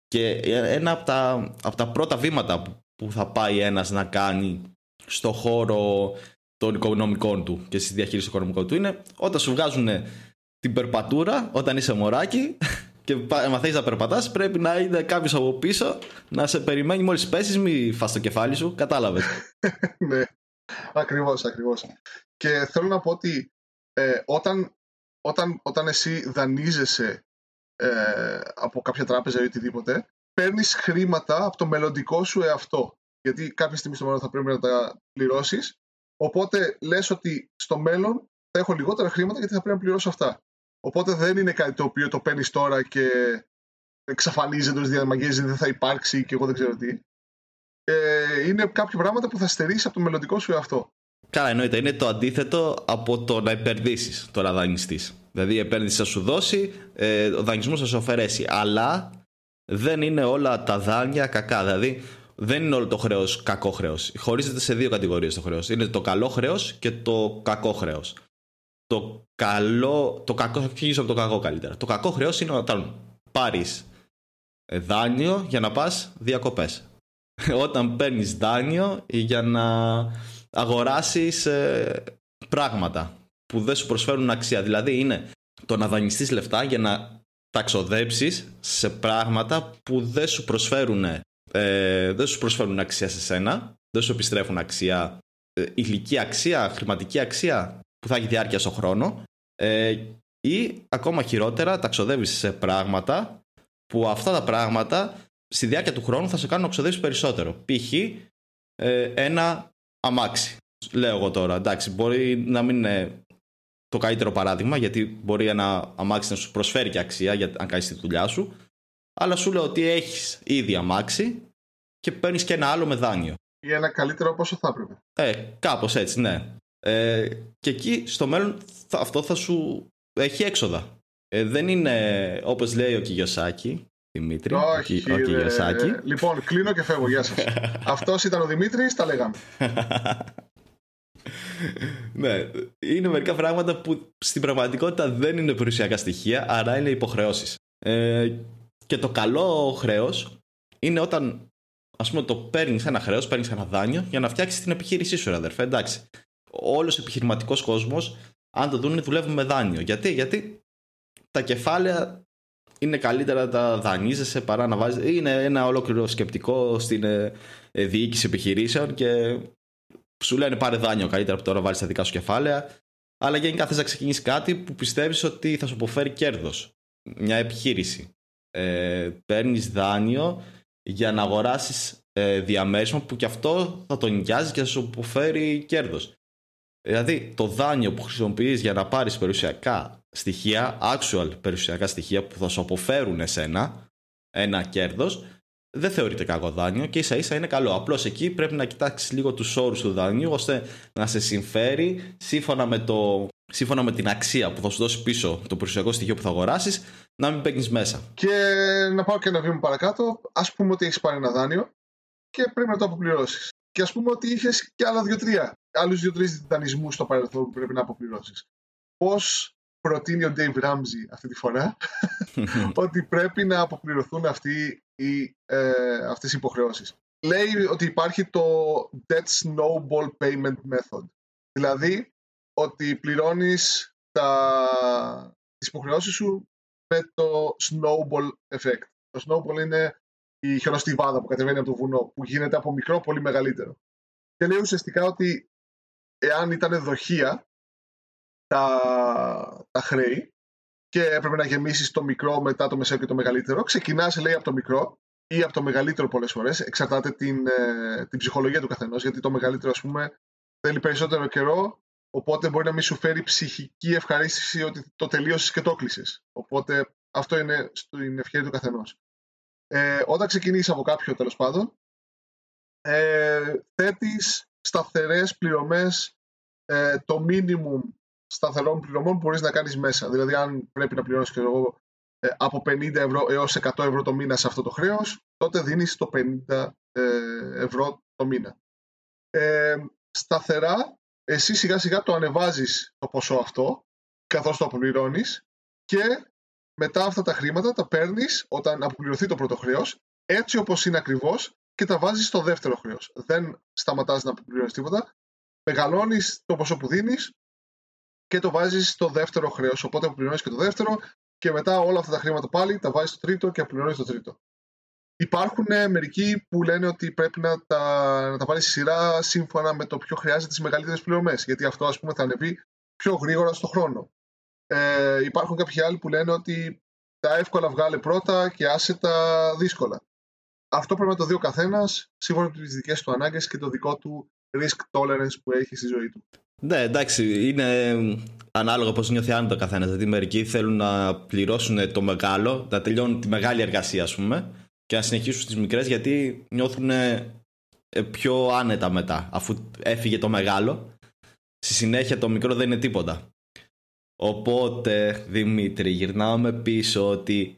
και ένα από τα, από τα πρώτα βήματα που, που θα πάει ένας να κάνει στο χώρο των οικονομικών του και στη διαχείριση των οικονομικών του είναι όταν σου βγάζουν την περπατούρα όταν είσαι μωράκι και πα- μαθαίνεις να περπατάς πρέπει να είναι κάποιος από πίσω να σε περιμένει μόλις πέσεις μη φας το κεφάλι σου κατάλαβες ναι, ακριβώς, ακριβώς. Και θέλω να πω ότι ε, όταν, όταν, όταν εσύ δανείζεσαι ε, από κάποια τράπεζα ή οτιδήποτε, παίρνεις χρήματα από το μελλοντικό σου εαυτό. Γιατί κάποια στιγμή στο μέλλον θα πρέπει να τα πληρώσεις. Οπότε λες ότι στο μέλλον θα έχω λιγότερα χρήματα γιατί θα πρέπει να πληρώσω αυτά. Οπότε δεν είναι κάτι το οποίο το παίρνεις τώρα και εξαφανίζεται ως διαμαγίζει, δεν θα υπάρξει και εγώ δεν ξέρω τι. Ε, είναι κάποια πράγματα που θα στερήσεις από το μελλοντικό σου εαυτό. Καλά, εννοείται. Είναι το αντίθετο από το να επενδύσεις, το να δανειστείς. Δηλαδή, η επένδυση θα σου δώσει, ε, ο δανεισμός θα σου αφαιρέσει. Αλλά δεν είναι όλα τα δάνεια κακά. Δηλαδή, δεν είναι όλο το χρέος κακό χρέος. Χωρίζεται σε δύο κατηγορίες το χρέος. Είναι το καλό χρέος και το κακό χρέος. Το καλό. Το κακό, θα αρχίσω από το κακό καλύτερα. Το κακό χρέος είναι όταν πάρεις δάνειο για να πας διακοπές. όταν παίρνεις δάνειο για να αγοράσεις ε, πράγματα που δεν σου προσφέρουν αξία. Δηλαδή είναι το να δανειστείς λεφτά για να τα ξοδέψεις σε πράγματα που δεν σου προσφέρουν, ε, δεν σου προσφέρουν αξία σε σένα, δεν σου επιστρέφουν αξία, ε, υλική αξία, χρηματική αξία που θα έχει διάρκεια στον χρόνο ε, ή ακόμα χειρότερα τα ξοδεύεις σε πράγματα που αυτά τα πράγματα στη διάρκεια του χρόνου θα σε κάνουν να ξοδεύεις περισσότερο. Π.χ. Ε, ένα αμάξι. Λέω εγώ τώρα, εντάξει, μπορεί να μην είναι το καλύτερο παράδειγμα, γιατί μπορεί ένα αμάξι να σου προσφέρει και αξία για, αν κάνεις τη δουλειά σου. Αλλά σου λέω ότι έχεις ήδη αμάξι και παίρνεις και ένα άλλο με δάνειο. Ή ένα καλύτερο όπω θα έπρεπε. Ε, κάπως έτσι, ναι. Ε, και εκεί στο μέλλον αυτό θα σου έχει έξοδα. Ε, δεν είναι όπως λέει ο Κιγιοσάκη. Δημήτρη, Όχι, ο, Κιγιοσάκη. Λοιπόν, κλείνω και φεύγω. Γεια σας. αυτός ήταν ο Δημήτρης, τα λέγαμε. ναι, είναι μερικά πράγματα που στην πραγματικότητα δεν είναι περιουσιακά στοιχεία, άρα είναι υποχρεώσεις. Ε, και το καλό χρέος είναι όταν ας πούμε το παίρνεις ένα χρέος, παίρνεις ένα δάνειο για να φτιάξεις την επιχείρησή σου, αδερφέ. Εντάξει. Όλος ο επιχειρηματικός κόσμος, αν το δουν, δουλεύουν με δάνειο. Γιατί, Γιατί τα κεφάλαια είναι καλύτερα να τα δανείζεσαι παρά να βάζεις. Είναι ένα ολόκληρο σκεπτικό στην ε, διοίκηση επιχειρήσεων και σου λένε πάρε δάνειο καλύτερα από τώρα βάλεις τα δικά σου κεφάλαια. Αλλά γενικά θες να ξεκινήσεις κάτι που πιστεύεις ότι θα σου αποφέρει κέρδος. Μια επιχείρηση. Ε, Παίρνεις δάνειο για να αγοράσεις ε, διαμέρισμα που και αυτό θα τον νοικιάζει και θα σου αποφέρει κέρδος. Δηλαδή το δάνειο που χρησιμοποιείς για να πάρεις περιουσιακά στοιχεία, actual περιουσιακά στοιχεία που θα σου αποφέρουν εσένα ένα κέρδος, δεν θεωρείται κακό δάνειο και ίσα ίσα είναι καλό. Απλώς εκεί πρέπει να κοιτάξεις λίγο τους όρους του δανείου ώστε να σε συμφέρει σύμφωνα με, το, σύμφωνα με την αξία που θα σου δώσει πίσω το περιουσιακό στοιχείο που θα αγοράσεις να μην παίρνεις μέσα. Και να πάω και ένα βήμα παρακάτω. Α πούμε ότι έχεις πάρει ένα δάνειο και πρέπει να το αποπληρώσεις. Και ας πούμε ότι είχες και άλλα δύο-τρία. Άλλους δύο-τρεις δανεισμού στο παρελθόν που πρέπει να αποπληρώσεις. Πώς προτείνει ο Dave Ramsey αυτή τη φορά ότι πρέπει να αποπληρωθούν αυτοί οι, ε, αυτές οι υποχρεώσεις. Λέει ότι υπάρχει το Debt Snowball Payment Method. Δηλαδή ότι πληρώνεις τα, τις υποχρεώσεις σου με το snowball effect. Το snowball είναι η χιονοστιβάδα που κατεβαίνει από το βουνό, που γίνεται από μικρό πολύ μεγαλύτερο. Και λέει ουσιαστικά ότι εάν ήταν δοχεία τα, τα χρέη, και έπρεπε να γεμίσεις το μικρό μετά το μεσαίο και το μεγαλύτερο. Ξεκινάς, λέει, από το μικρό ή από το μεγαλύτερο πολλές φορές. Εξαρτάται την, ε, την ψυχολογία του καθενός. Γιατί το μεγαλύτερο, ας πούμε, θέλει περισσότερο καιρό. Οπότε μπορεί να μην σου φέρει ψυχική ευχαρίστηση ότι το τελείωσες και το κλείσε. Οπότε αυτό είναι στην ευχαίρεια του καθενός. Ε, όταν ξεκινήσεις από κάποιο τέλος πάντων, ε, θέτεις σταθερές πληρωμές ε, το minimum σταθερών πληρωμών που μπορείς να κάνεις μέσα. Δηλαδή, αν πρέπει να πληρώσεις εγώ, ε, από 50 ευρώ έως 100 ευρώ το μήνα σε αυτό το χρέος, τότε δίνεις το 50 ε, ευρώ το μήνα. Ε, σταθερά, εσύ σιγά σιγά το ανεβάζεις το ποσό αυτό, καθώς το αποπληρώνεις και μετά αυτά τα χρήματα τα παίρνεις όταν αποπληρωθεί το πρώτο χρέος, έτσι όπως είναι ακριβώς και τα βάζεις στο δεύτερο χρέος. Δεν σταματάς να αποπληρώνεις τίποτα. Μεγαλώνεις το ποσό που δίνεις και το βάζεις στο δεύτερο χρέος. Οπότε αποπληρώνεις και το δεύτερο και μετά όλα αυτά τα χρήματα πάλι τα βάζεις στο τρίτο και αποπληρώνεις το τρίτο. Υπάρχουν ε, μερικοί που λένε ότι πρέπει να τα, να τα βάλει στη σειρά σύμφωνα με το ποιο χρειάζεται τις μεγαλύτερες πληρωμές. Γιατί αυτό ας πούμε, θα ανεβεί πιο γρήγορα στο χρόνο. Ε, υπάρχουν κάποιοι άλλοι που λένε ότι τα εύκολα βγάλε πρώτα και άσε τα δύσκολα. Αυτό πρέπει να το δει ο καθένας σύμφωνα με τις δικές του ανάγκες και το δικό του risk tolerance που έχει στη ζωή του. Ναι, εντάξει, είναι ανάλογα πώς νιώθει άνετο ο καθένας. Δηλαδή, μερικοί θέλουν να πληρώσουν το μεγάλο, να τελειώνουν τη μεγάλη εργασία, ας πούμε, και να συνεχίσουν στις μικρές γιατί νιώθουν ε, πιο άνετα μετά, αφού έφυγε το μεγάλο. Στη συνέχεια το μικρό δεν είναι τίποτα. Οπότε, Δημήτρη, γυρνάμε πίσω ότι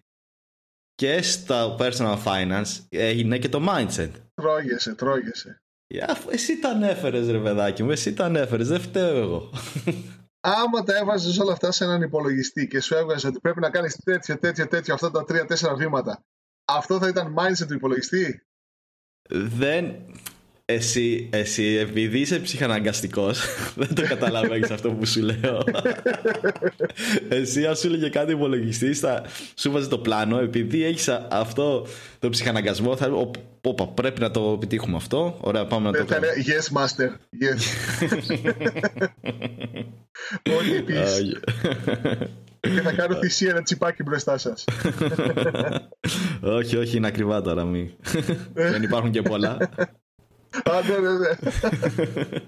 και στα personal finance έγινε και το mindset. Τρώγεσαι, τρώγεσαι. Εσύ τα ανέφερες, ρε παιδάκι μου, εσύ τα ανέφερες, δεν φταίω εγώ. Άμα τα έβαζες όλα αυτά σε έναν υπολογιστή και σου έβγαζε ότι πρέπει να κάνεις τέτοια, τέτοια, τέτοια, αυτά τα τρία-τέσσερα βήματα, αυτό θα ήταν mindset του υπολογιστή; Δεν. Εσύ, εσύ επειδή είσαι ψυχαναγκαστικός δεν το καταλαβαίνεις αυτό που σου λέω εσύ αν σου έλεγε κάτι υπολογιστή θα σου βάζει το πλάνο επειδή έχεις αυτό το ψυχαναγκασμό θα όπα, πρέπει να το επιτύχουμε αυτό ωραία πάμε να το κάνουμε yes master yes όχι επίσης και θα κάνω θυσία ένα τσιπάκι μπροστά σας. όχι, όχι, είναι ακριβά τώρα. Μη. Δεν υπάρχουν και πολλά. Α, ναι, ναι, ναι.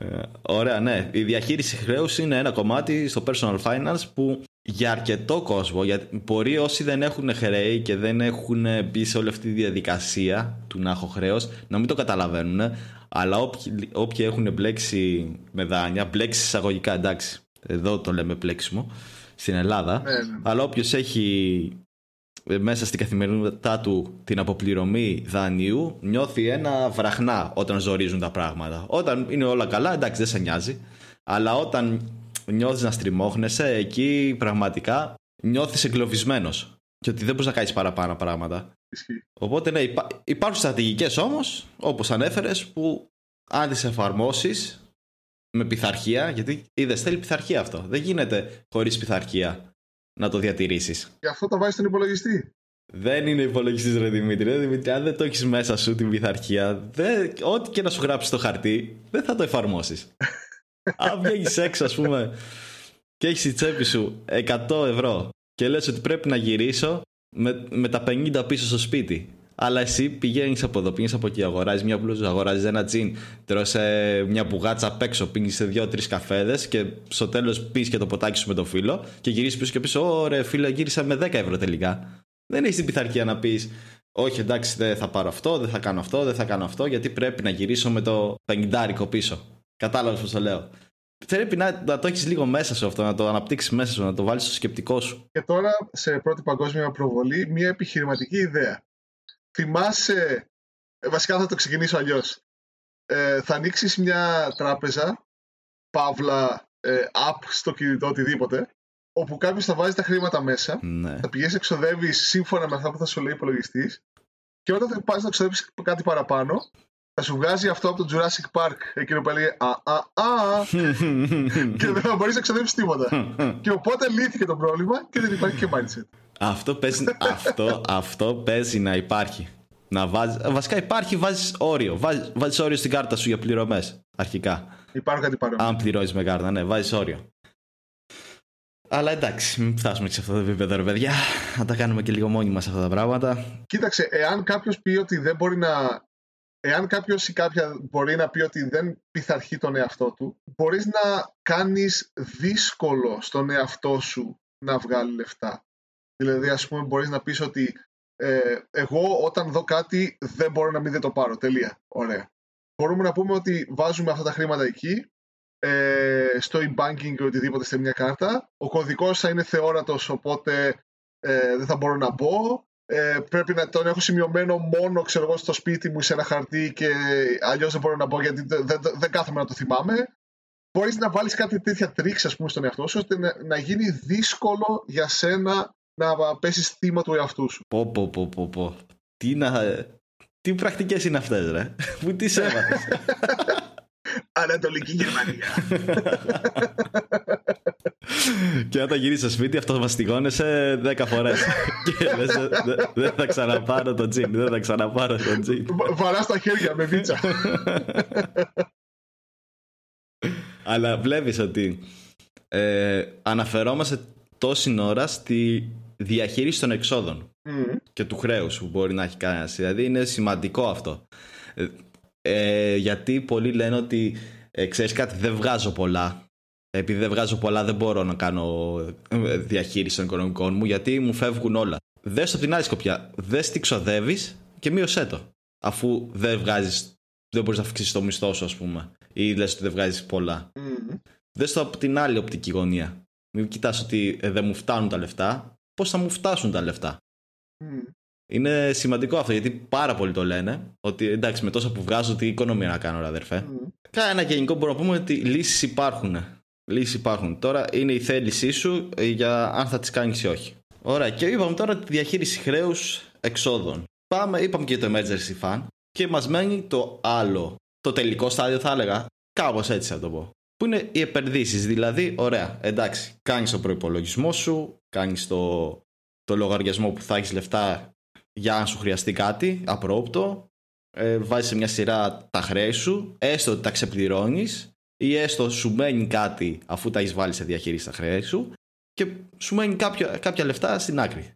Ε, ωραία, ναι. Η διαχείριση χρέους είναι ένα κομμάτι στο personal finance που για αρκετό κόσμο, γιατί μπορεί όσοι δεν έχουν χρέη και δεν έχουν μπει σε όλη αυτή τη διαδικασία του να έχω χρέος, να μην το καταλαβαίνουν, αλλά όποιοι, όποιοι έχουν μπλέξει με δάνεια, μπλέξει εισαγωγικά εντάξει, εδώ το λέμε πλέξιμο στην Ελλάδα. Ναι, ναι. Αλλά όποιος έχει ε, μέσα στην καθημερινότητά του την αποπληρωμή δανείου νιώθει ένα βραχνά όταν ζορίζουν τα πράγματα. Όταν είναι όλα καλά, εντάξει, δεν σε νοιάζει. Αλλά όταν νιώθεις να στριμώχνεσαι, εκεί πραγματικά νιώθεις εγκλωβισμένος. Και ότι δεν μπορείς να κάνεις παραπάνω πράγματα. Οπότε ναι, υπάρχουν στρατηγικές όμως, όπως ανέφερες, που αν τις εφαρμόσεις με πειθαρχία, γιατί είδες, θέλει πειθαρχία αυτό. Δεν γίνεται χωρίς πειθαρχία να το διατηρήσεις. Γι' αυτό το βάζεις στον υπολογιστή. Δεν είναι υπολογιστής, ρε Δημήτρη. Ρε, Δημήτρη, αν δεν το έχεις μέσα σου την πειθαρχία, δεν... ό,τι και να σου γράψει στο χαρτί, δεν θα το εφαρμόσεις. αν βγαίνεις έξω, ας πούμε, και έχεις στη τσέπη σου 100 ευρώ και λες ότι πρέπει να γυρίσω με, με τα 50 πίσω στο σπίτι αλλά εσύ πηγαίνεις από εδώ, πηγαίνεις από εκεί, αγοράζεις μια μπλούζα, αγοράζεις ένα τζιν, τρώσει μια μπουγάτσα απ' έξω, πίνεις σε δύο-τρεις καφέδες και στο τέλος πει και το ποτάκι σου με το φίλο και γυρίσεις πίσω και πεις: Ωραία, φίλε, γύρισα με 10 ευρώ τελικά. Δεν έχεις την πειθαρχία να πεις: Όχι, εντάξει, δεν θα πάρω αυτό, δεν θα κάνω αυτό, δεν θα κάνω αυτό, γιατί πρέπει να γυρίσω με το πενγκιντάρικο πίσω. Κατάλαβες πώς το λέω. Πρέπει να, να το έχεις λίγο μέσα σου αυτό, να το αναπτύξεις μέσα σου, να το βάλεις στο σκεπτικό σου. Και τώρα, σε πρώτη παγκόσμια προβολή, μια επιχειρηματική ιδέα θυμάσαι, ε, βασικά θα το ξεκινήσω αλλιώς. Ε, θα ανοίξεις μια τράπεζα, παύλα, ε, app στο κινητό, οτιδήποτε, όπου κάποιος θα βάζει τα χρήματα μέσα, ναι. θα πηγαίνεις εξοδεύεις σύμφωνα με αυτά που θα σου λέει ο υπολογιστής, και όταν θα πας να εξοδεύει κάτι παραπάνω, θα σου βγάζει αυτό από το Jurassic Park, εκείνο που έλεγε Α, α, α, και δεν θα μπορείς να εξοδεύει τίποτα. και οπότε λύθηκε το πρόβλημα και δεν υπάρχει και mindset. Αυτό παίζει, αυτό, αυτό παίζει να υπάρχει. Να βάζεις, βασικά υπάρχει, βάζεις όριο. Βάζει βάζεις όριο στην κάρτα σου για πληρωμές. Αρχικά. Υπάρχουν κάτι παρόμοιο. Αν πληρώνει με κάρτα, ναι, βάζεις όριο. Αλλά εντάξει, μην φτάσουμε και σε αυτό το επίπεδο, ρε παιδιά. Να τα κάνουμε και λίγο μόνοι μας αυτά τα πράγματα. Κοίταξε, εάν κάποιος πει ότι δεν μπορεί να. Εάν κάποιος ή κάποια μπορεί να πει ότι δεν πειθαρχεί τον εαυτό του, μπορείς να κάνεις δύσκολο στον εαυτό σου να βγάλει λεφτά. Δηλαδή, ας πούμε, μπορείς να πεις ότι ε, εγώ όταν δω κάτι δεν μπορώ να μην δεν το πάρω. Τελεία. Ωραία. Μπορούμε να πούμε ότι βάζουμε αυτά τα χρήματα εκεί, ε, στο e-banking ή οτιδήποτε σε μια κάρτα. Ο κωδικός θα είναι θεόρατος, οπότε ε, δεν θα μπορώ να μπω. Ε, πρέπει να τον έχω σημειωμένο μόνο ξέρω εγώ, στο σπίτι μου σε ένα χαρτί και αλλιώς δεν μπορώ να μπω γιατί δεν, δεν, δεν κάθομαι να το θυμάμαι. Μπορείς να βάλεις κάτι τέτοια τρίξ ας πούμε στον εαυτό σου ώστε να, να γίνει δύσκολο για σένα να πέσει θύμα του εαυτού σου. Πω, πω, πω, πω, πω. Τι, να... τι πρακτικές είναι αυτές, ρε; Πού τις έμαθες. Ανατολική Γερμανία. και όταν γυρίσεις στο σπίτι, αυτό μαστιγώνεσαι 10 φορές. και λες, δεν θα ξαναπάρω το τζιν, δεν θα ξαναπάρω το τζιν. Βαρά τα χέρια με βίτσα. Αλλά βλέπεις ότι ε, αναφερόμαστε τόση ώρα στη διαχείριση των εξόδων και του χρέους που μπορεί να έχει κανένας. Δηλαδή είναι σημαντικό αυτό. Ε, ε, γιατί πολλοί λένε ότι ε, ξέρεις κάτι δεν βγάζω πολλά επειδή δεν βγάζω πολλά δεν μπορώ να κάνω ε, διαχείριση των οικονομικών μου γιατί μου φεύγουν όλα. Δες το την άλλη σκοπιά. Δες τι ξοδεύεις και μείωσέ το. Αφού δεν βγάζεις, δεν μπορείς να αυξήσεις το μισθό σου ας πούμε ή λες ότι δεν βγάζεις πολλά. Mm. Δες το από την άλλη οπτική γωνία. Μην κοιτάς ότι δεν μου φτάνουν τα λεφτά πώς θα μου φτάσουν τα λεφτά. Είναι σημαντικό αυτό γιατί πάρα πολλοί το λένε ότι εντάξει με τόσα που βγάζω τι οικονομία να κάνω αδερφέ. Mm. Κάνα ένα γενικό μπορούμε να πούμε ότι λύσεις υπάρχουν. Λύσεις υπάρχουν. Τώρα είναι η θέλησή σου για αν θα τις κάνεις ή όχι. Ωραία και είπαμε τώρα τη διαχείριση χρέους εξόδων. Πάμε, είπαμε και το emergency fund. Και μας μένει το άλλο, το τελικό στάδιο θα έλεγα, κάπως έτσι θα το πω. Που είναι οι επενδύσεις, δηλαδή, ωραία, εντάξει, κάνεις το προϋπολογισμό σου, κάνεις το, το λογαριασμό που θα έχεις λεφτά για να σου χρειαστεί κάτι, απρόπτο, ε, βάζεις σε μια σειρά τα χρέη σου, έστω ότι τα ξεπληρώνεις ή έστω σου μένει κάτι αφού τα έχεις βάλει σε διαχείριση τα χρέη σου και σου μένει κάποια, κάποια λεφτά στην άκρη.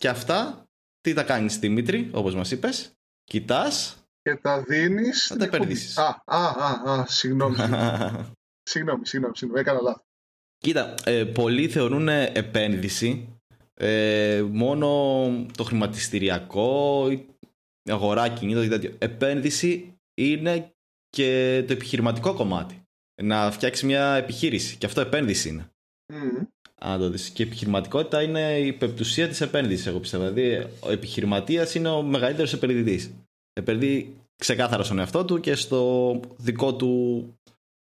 Και αυτά τι τα κάνεις Δημήτρη, όπως μας είπες, κοιτάς και τα δίνεις. Θα τα επενδύσεις. Α, α, α, α, συγγνώμη. συγγνώμη, συγγνώμη, συγγνώμη, έκανα λάθος. Κοίτα, ε, πολλοί θεωρούν επένδυση ε, μόνο το χρηματιστηριακό, αγορά κινήτων και τέτοιο. Επένδυση είναι και το επιχειρηματικό κομμάτι. Να φτιάξει μια επιχείρηση. Και αυτό επένδυση είναι. Mm. Αν το δεις. Και η επιχειρηματικότητα είναι η πεπτουσία της επένδυσης, εγώ πιστεύω. Δηλαδή, ο επιχειρηματίας είναι ο μεγαλύτερος επενδυτής. Επενδύει ξεκάθαρα στον εαυτό του και στο δικό του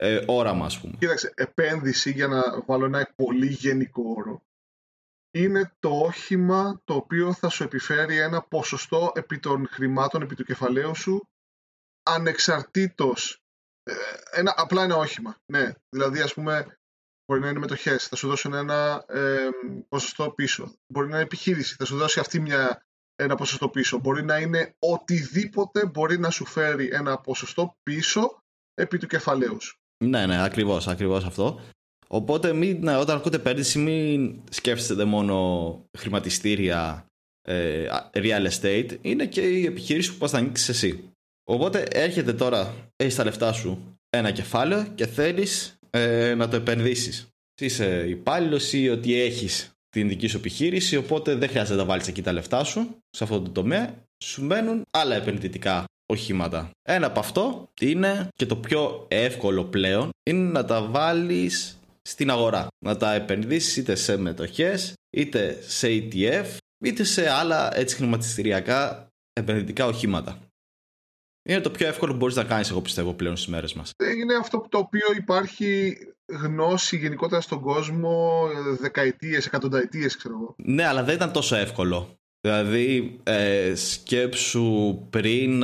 ε, όραμα, ας πούμε. Κοίταξε, επένδυση, για να βάλω ένα πολύ γενικό όρο, είναι το όχημα το οποίο θα σου επιφέρει ένα ποσοστό επί των χρημάτων, επί του κεφαλαίου σου, ανεξαρτήτως. Ε, ένα, απλά ένα όχημα. Ναι, δηλαδή ας πούμε μπορεί να είναι μετοχές, θα σου δώσουν ένα ε, ποσοστό πίσω. Μπορεί να είναι επιχείρηση, θα σου δώσει αυτή μια, ένα ποσοστό πίσω. Μπορεί να είναι οτιδήποτε μπορεί να σου φέρει ένα ποσοστό πίσω επί του κεφαλαίου σου. Ναι, ναι, ακριβώς, ακριβώς αυτό. Οπότε μην, ναι, όταν ακούτε επένδυση μην σκέφτεστε μόνο χρηματιστήρια ε, real estate, είναι και η επιχείρηση που πας να ανοίξεις εσύ. Οπότε έρχεται τώρα, έχεις τα λεφτά σου ένα κεφάλαιο και θέλεις ε, να το επενδύσεις. Είσαι υπάλληλος ή ότι έχεις την δική σου επιχείρηση, οπότε δεν χρειάζεται να βάλεις εκεί τα λεφτά σου σε αυτό το τομέα. Σου μένουν άλλα επενδυτικά οχήματα. Ένα από αυτό είναι και το πιο εύκολο πλέον είναι να τα βάλεις στην αγορά. Να τα επενδύσεις είτε σε μετοχές, είτε σε ETF, είτε σε άλλα έτσι χρηματιστηριακά επενδυτικά οχήματα. Είναι το πιο εύκολο που μπορείς να κάνεις, εγώ πιστεύω, πλέον στις μέρες μας. Είναι αυτό το οποίο υπάρχει γνώση γενικότερα στον κόσμο δεκαετίες, εκατονταετίες, ξέρω εγώ. Ναι, αλλά δεν ήταν τόσο εύκολο. Δηλαδή, ε, σκέψου πριν 20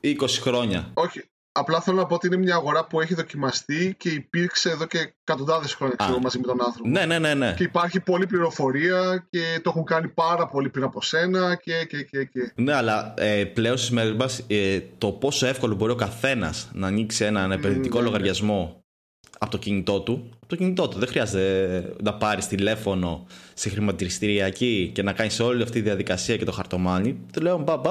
ε, χρόνια. Όχι, Απλά θέλω να πω ότι είναι μια αγορά που έχει δοκιμαστεί και υπήρξε εδώ και εκατοντάδες χρόνια ξέρω, μαζί με τον άνθρωπο. Ναι, ναι, ναι, ναι. Και υπάρχει πολλή πληροφορία και το έχουν κάνει πάρα πολύ πριν από σένα και. και, και, και. Ναι, αλλά ε, πλέον στις μέρες μας ε, το πόσο εύκολο μπορεί ο καθένας να ανοίξει έναν επενδυτικό ναι, ναι. λογαριασμό από το κινητό του. Από το κινητό του. Δεν χρειάζεται να πάρεις τηλέφωνο σε χρηματιστηριακή και να κάνεις όλη αυτή τη διαδικασία και το χαρτομάνι. Το λέω μπαμπ,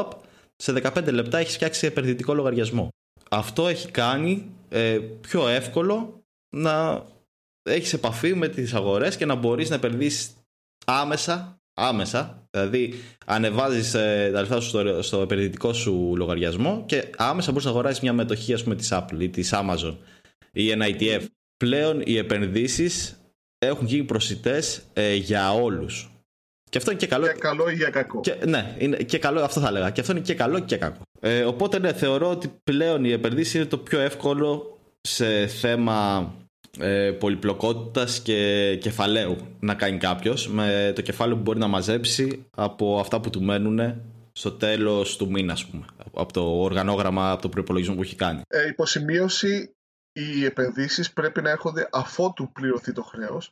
σε 15 λεπτά έχεις φτιάξει επενδυτικό λογαριασμό αυτό έχει κάνει ε, πιο εύκολο να έχεις επαφή με τις αγορές και να μπορείς να επενδύσεις άμεσα, άμεσα, δηλαδή ανεβάζεις ε, τα λεφτά σου στο, στο επενδυτικό σου λογαριασμό και άμεσα μπορείς να αγοράσεις μια μετοχή ας πούμε της Apple ή της Amazon ή ένα ETF. Πλέον οι επενδύσεις έχουν γίνει προσιτές ε, για όλους. Και αυτό είναι και καλό. Και καλό ή για κακό. Και, ναι, είναι και καλό, αυτό θα έλεγα. Και αυτό είναι και καλό και κακό. Ε, οπότε ναι, θεωρώ ότι πλέον η επενδύση είναι το πιο εύκολο σε θέμα ε, πολυπλοκότητας και κεφαλαίου να κάνει κάποιος με το κεφάλαιο που μπορεί να μαζέψει από αυτά που του μένουν στο τέλος του μήνα, ας πούμε, από το οργανόγραμμα, από το προπολογισμό που έχει κάνει. Ε, υποσημείωση, οι επενδύσεις πρέπει να έρχονται αφότου πληρωθεί το χρέος,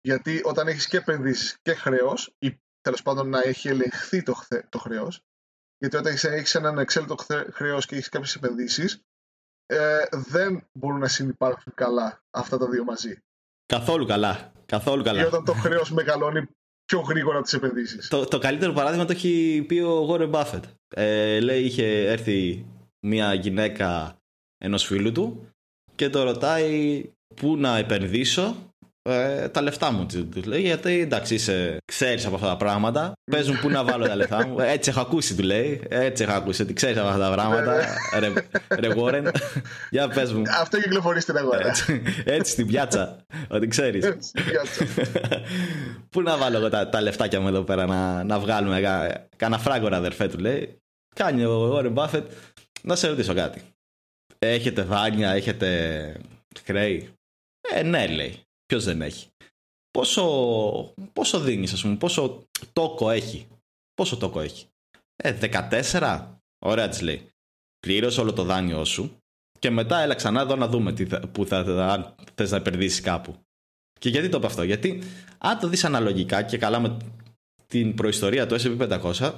γιατί όταν έχεις και επενδύσεις και χρέος, ή τέλος πάντων να έχει ελεγχθεί το, το χρέος, γιατί όταν έχεις έναν εξέλικτο χρέος και έχεις κάποιες επενδύσεις, ε, δεν μπορούν να συνεπάρχουν καλά αυτά τα δύο μαζί. Καθόλου καλά. Καθόλου καλά. Και όταν το χρέος μεγαλώνει πιο γρήγορα τις επενδύσεις. Το, το καλύτερο παράδειγμα το έχει πει ο Γόρε Μπάφετ. Ε, λέει, είχε έρθει μια γυναίκα ενός φίλου του και το ρωτάει πού να επενδύσω. Ε, τα λεφτά μου του λέει γιατί εντάξει είσαι, ξέρεις από αυτά τα πράγματα. Παίζουν πού να βάλω τα λεφτά μου. Έτσι έχω ακούσει του λέει. Έτσι έχω ακούσει ότι ξέρεις από αυτά τα πράγματα. Ρε, ρε Warren για πες μου. Αυτό κυκλοφορεί στην αγορά. Έτσι, έτσι στην πιάτσα ότι ξέρεις. Πού να βάλω εγώ τα, τα λεφτάκια μου εδώ πέρα να, να βγάλουμε κάνα φράγκορα αδερφέ του λέει. Κάνει ο Warren Buffett να σε ρωτήσω κάτι έχετε δάνεια, έχετε χρέη ε ναι λέει Ποιος δεν έχει; Πόσο, πόσο δίνεις, ας πούμε, πόσο τόκο έχει; Πόσο τόκο έχει; Ε, 14. Ωραία της λέει. Πλήρωσε όλο το δάνειό σου και μετά έλα ξανά εδώ να δούμε τι θα, που θα, αν θες να επενδύσεις κάπου. Και γιατί το είπα αυτό, Γιατί αν το δεις αναλογικά και καλά με την προϊστορία του S&P 500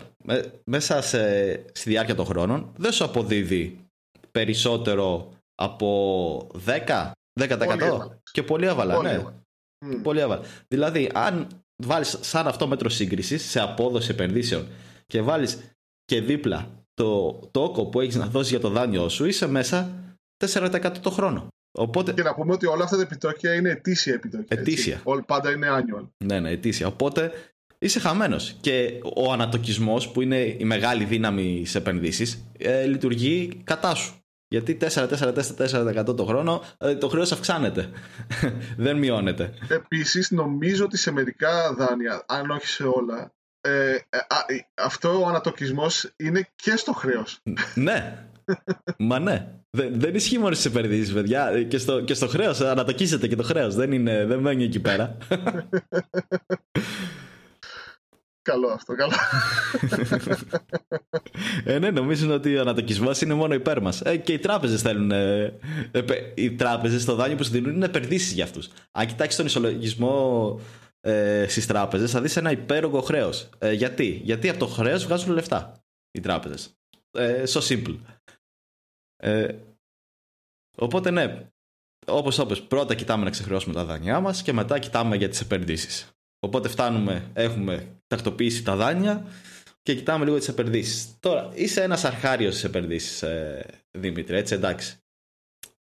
μέσα σε, στη διάρκεια των χρόνων δεν σου αποδίδει περισσότερο από 10, 10% και πολύ άβαλα, ναι. Πολύ άβαλα. Δηλαδή, αν βάλεις σαν αυτό μέτρο σύγκρισης σε απόδοση επενδύσεων και βάλεις και δίπλα το τόκο που έχεις να δώσεις για το δάνειό σου, είσαι μέσα 4% το χρόνο. Οπότε... Και να πούμε ότι όλα αυτά τα επιτόκια είναι ετήσια επιτόκια. Ετήσια. Όλοι πάντα είναι annual. Ναι, ναι, ετήσια. Οπότε είσαι χαμένος. Και ο ανατοκισμός, που είναι η μεγάλη δύναμη σε επενδύσεις, ε, λειτουργεί κατά σου. Γιατί 4-4-4-4% το χρόνο ε, το χρέος αυξάνεται. Δεν μειώνεται. Επίσης, νομίζω ότι σε μερικά δάνεια, αν όχι σε όλα, ε, ε αυτό ο ανατοκισμός είναι και στο χρέος. ναι. Μα ναι. Δεν, δεν ισχύει μόνο στι επενδύσεις, παιδιά. Και στο, και στο χρέος ανατοκίζεται και το χρέος. Δεν, δεν μένει εκεί πέρα. Καλό αυτό, καλό. ε, ναι, νομίζουν ότι ο ανατοκισμός είναι μόνο υπέρ μας. Ε, και οι τράπεζες θέλουν. Ε, ε, οι τράπεζες το δάνειο που σου δίνουν είναι επενδύσεις για αυτούς. Αν κοιτάξεις τον ισολογισμό ε, στις τράπεζες, θα δεις ένα υπέρογκο χρέος. Ε, γιατί; Γιατί από το χρέος βγάζουν λεφτά οι τράπεζες. Ε, so simple. Ε, οπότε ναι, όπως είπες, πρώτα κοιτάμε να ξεχρεώσουμε τα δάνειά μας και μετά κοιτάμε για τις επενδύσεις. Οπότε φτάνουμε, έχουμε τακτοποιήσει τα δάνεια και κοιτάμε λίγο τις επενδύσεις. Τώρα, είσαι ένας αρχάριος στις επενδύσεις, ε, Δημήτρη, έτσι εντάξει.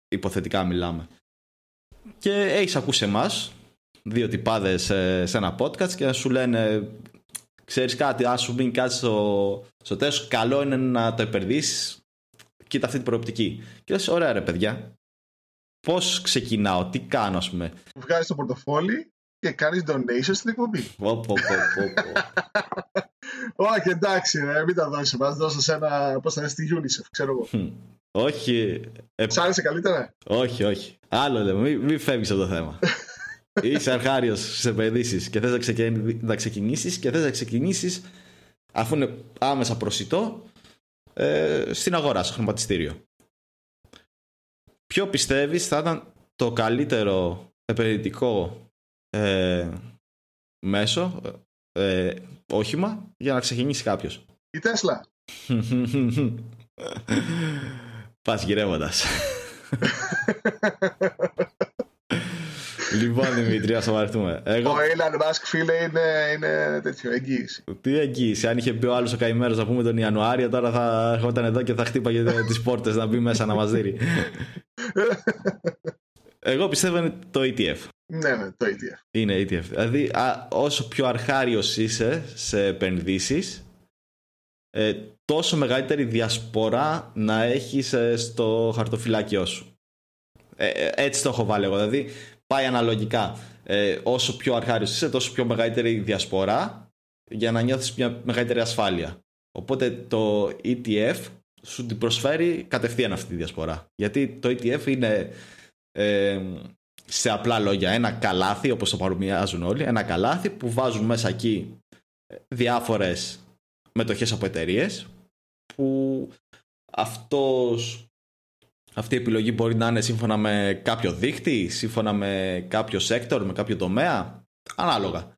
Υποθετικά μιλάμε. Και έχεις ακούσει εμάς, δύο τυπάδες ε, σε ένα podcast και να σου λένε, ξέρεις κάτι, α σου μείνει κάτι στο, στο τέλος, καλό είναι να το επενδύσεις. Κοίτα αυτή την προοπτική. Και λες, ωραία ρε παιδιά, πώς ξεκινάω, τι κάνω, ας πούμε. Βγάζεις το πορτοφόλι και κάνεις donation στην εκπομπή. Όχι, εντάξει, ρε, μην τα δώσεις. Μας δώσω σε ένα. Πώς θα είναι στη UNICEF, ξέρω εγώ. Όχι. Ε... Σ' άρεσε καλύτερα; Όχι, όχι. Άλλο λέμε, μην, μην φεύγεις από το θέμα. Είσαι αρχάριος στι επενδύσεις και θες να, ξεκινήσεις να ξεκινήσεις και θες να ξεκινήσεις αφού είναι άμεσα προσιτό ε, στην αγορά, στο χρηματιστήριο. Ποιο πιστεύεις θα ήταν το καλύτερο επενδυτικό ε, μέσο, ε, όχημα, για να ξεκινήσει κάποιος. Η Τέσλα. Πας γυρεύοντας. λοιπόν, Δημήτρη, ας σοβαρευτούμε. Εγώ... Ο Elon Musk, φίλε, είναι, είναι τέτοιο, εγγύηση. Τι εγγύηση. Αν είχε πει ο άλλος ο καημένο να πούμε τον Ιανουάριο, τώρα θα έρχονταν εδώ και θα χτύπαγε τις πόρτες να μπει μέσα να μας δει. Εγώ πιστεύω είναι το ETF. Ναι, ναι, το ETF. Είναι ETF. Δηλαδή, όσο πιο αρχάριος είσαι σε επενδύσεις, ε, τόσο μεγαλύτερη διασπορά να έχεις ε, στο χαρτοφυλάκιό σου. Ε, ε, έτσι το έχω βάλει εγώ. Δηλαδή, πάει αναλογικά. όσο πιο αρχάριος είσαι, τόσο πιο μεγαλύτερη διασπορά για να νιώθεις μια μεγαλύτερη ασφάλεια. Οπότε το ETF σου την προσφέρει κατευθείαν αυτή τη διασπορά. Γιατί το ETF είναι σε απλά λόγια ένα καλάθι όπως το παρομοιάζουν όλοι ένα καλάθι που βάζουν μέσα εκεί διάφορες μετοχές από εταιρείες που αυτός, αυτή η επιλογή μπορεί να είναι σύμφωνα με κάποιο δίκτυ, σύμφωνα με κάποιο sector, με κάποιο τομέα, ανάλογα.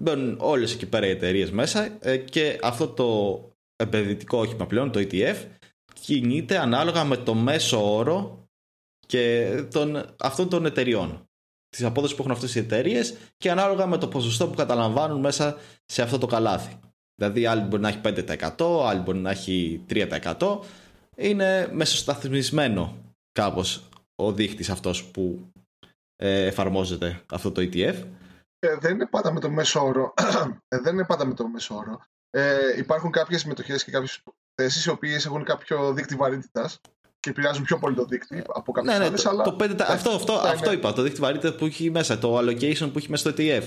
Μπαίνουν όλες εκεί πέρα οι εταιρείες μέσα ε, και αυτό το επενδυτικό όχημα πλέον, το ETF, κινείται ανάλογα με το μέσο όρο και των, αυτών των εταιριών. Τη απόδοση που έχουν αυτές οι εταιρείες και ανάλογα με το ποσοστό που καταλαμβάνουν μέσα σε αυτό το καλάθι. Δηλαδή, άλλοι μπορεί να έχει 5%, άλλοι μπορεί να έχει 3%. Είναι μεσοσταθμισμένο κάπως ο δείχτης αυτός που ε, εφαρμόζεται αυτό το ETF. Ε, δεν είναι πάντα με το μέσο όρο. ε, δεν είναι πάντα με το μέσο όρο. Ε, υπάρχουν κάποιες μετοχέ και κάποιες θέσεις οι οποίες έχουν κάποιο δείκτη βαρύτητας και επηρεάζουν πιο πολύ το δίκτυο από κάποιες ναι, ναι, το, αλλά... το 5, αυτό, αυτό, αυτό είπα. Το δίκτυο βαρύτητα που έχει μέσα, το allocation που έχει μέσα στο ETF.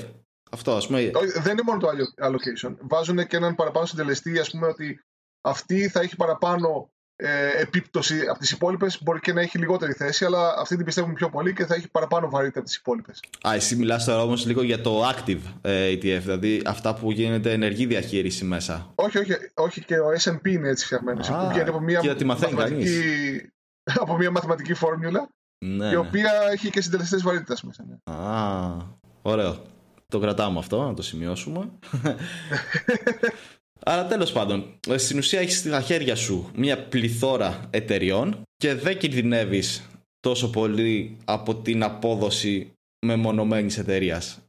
Αυτό, ας πούμε. Δεν είναι μόνο το allocation. Βάζουν και έναν παραπάνω συντελεστή, ας πούμε, ότι αυτή θα έχει παραπάνω ε, επίπτωση από τις υπόλοιπες. Μπορεί και να έχει λιγότερη θέση, αλλά αυτή την πιστεύουμε πιο πολύ και θα έχει παραπάνω βαρύτητα από τις υπόλοιπες. Α, εσύ μιλάς τώρα όμως λίγο για το active ε, ETF, δηλαδή αυτά που γίνεται ενεργή διαχείριση μέσα. Όχι, όχι, όχι και ο SP είναι έτσι φτιαγμένος. Που βγαίνει από μια, μαθηματική, από μια μαθηματική φόρμουλα ναι, η ναι. οποία έχει και συντελεστές βαρύτητας μέσα. Ναι. Α, ωραίο. Το κρατάμε αυτό, να το σημειώσουμε. Άρα τέλος πάντων, στην ουσία έχεις στα χέρια σου μια πληθώρα εταιριών και δεν κινδυνεύεις τόσο πολύ από την απόδοση μεμονωμένης εταιρείας.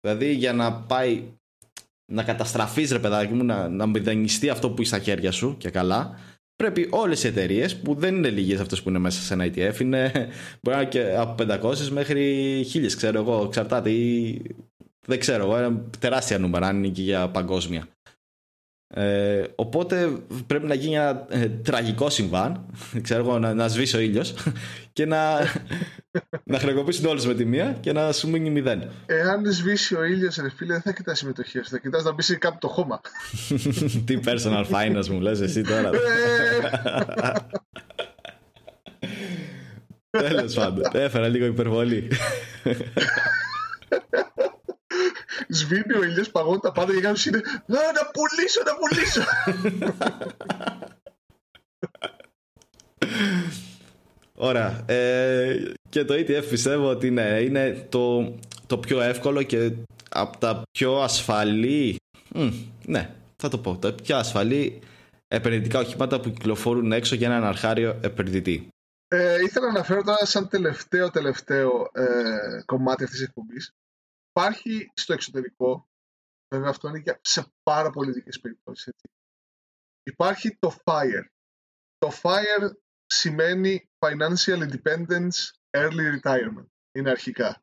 Δηλαδή για να πάει να καταστραφείς, ρε παιδάκι μου, να, να μηδενιστεί αυτό που έχει στα χέρια σου και καλά, πρέπει όλες οι εταιρείες που δεν είναι λίγες αυτές που είναι μέσα σε ένα ETF, είναι μπορεί να είναι και από 500 μέχρι 1000, ξέρω εγώ, εξαρτάται ή δεν ξέρω εγώ, είναι τεράστια νούμερα αν είναι και για παγκόσμια. Ε, οπότε πρέπει να γίνει ένα ε, τραγικό συμβάν, ξέρω εγώ, να, να σβήσει ο ήλιος και να, να χρεοκοπήσουν όλε με τη μία και να σου μείνει μηδέν. Εάν σβήσει ο ήλιος, ρε φίλε, δεν θα κοιτάς συμμετοχή θα κοιτάς να μπει κάπου το χώμα. Τι personal finance μου λες εσύ τώρα. Τέλος πάντων, έφερα λίγο υπερβολή σβήνει ο ήλιος, παγώνει τα πάντα και κάποιος είναι να, να πουλήσω, να πουλήσω. Ωραία. Ε, και το ETF πιστεύω ότι είναι, είναι το, το πιο εύκολο και από τα πιο ασφαλή ναι, θα το πω. Τα πιο ασφαλή επενδυτικά οχήματα που κυκλοφορούν έξω για έναν αρχάριο επενδυτή. Ε, ήθελα να αναφέρω τώρα σαν τελευταίο τελευταίο ε, κομμάτι αυτής της εκπομπής υπάρχει στο εξωτερικό, βέβαια αυτό είναι και σε πάρα πολιτικές περιπτώσεις, έτσι. υπάρχει το FIRE. Το FIRE σημαίνει Financial Independence Early Retirement. Είναι αρχικά.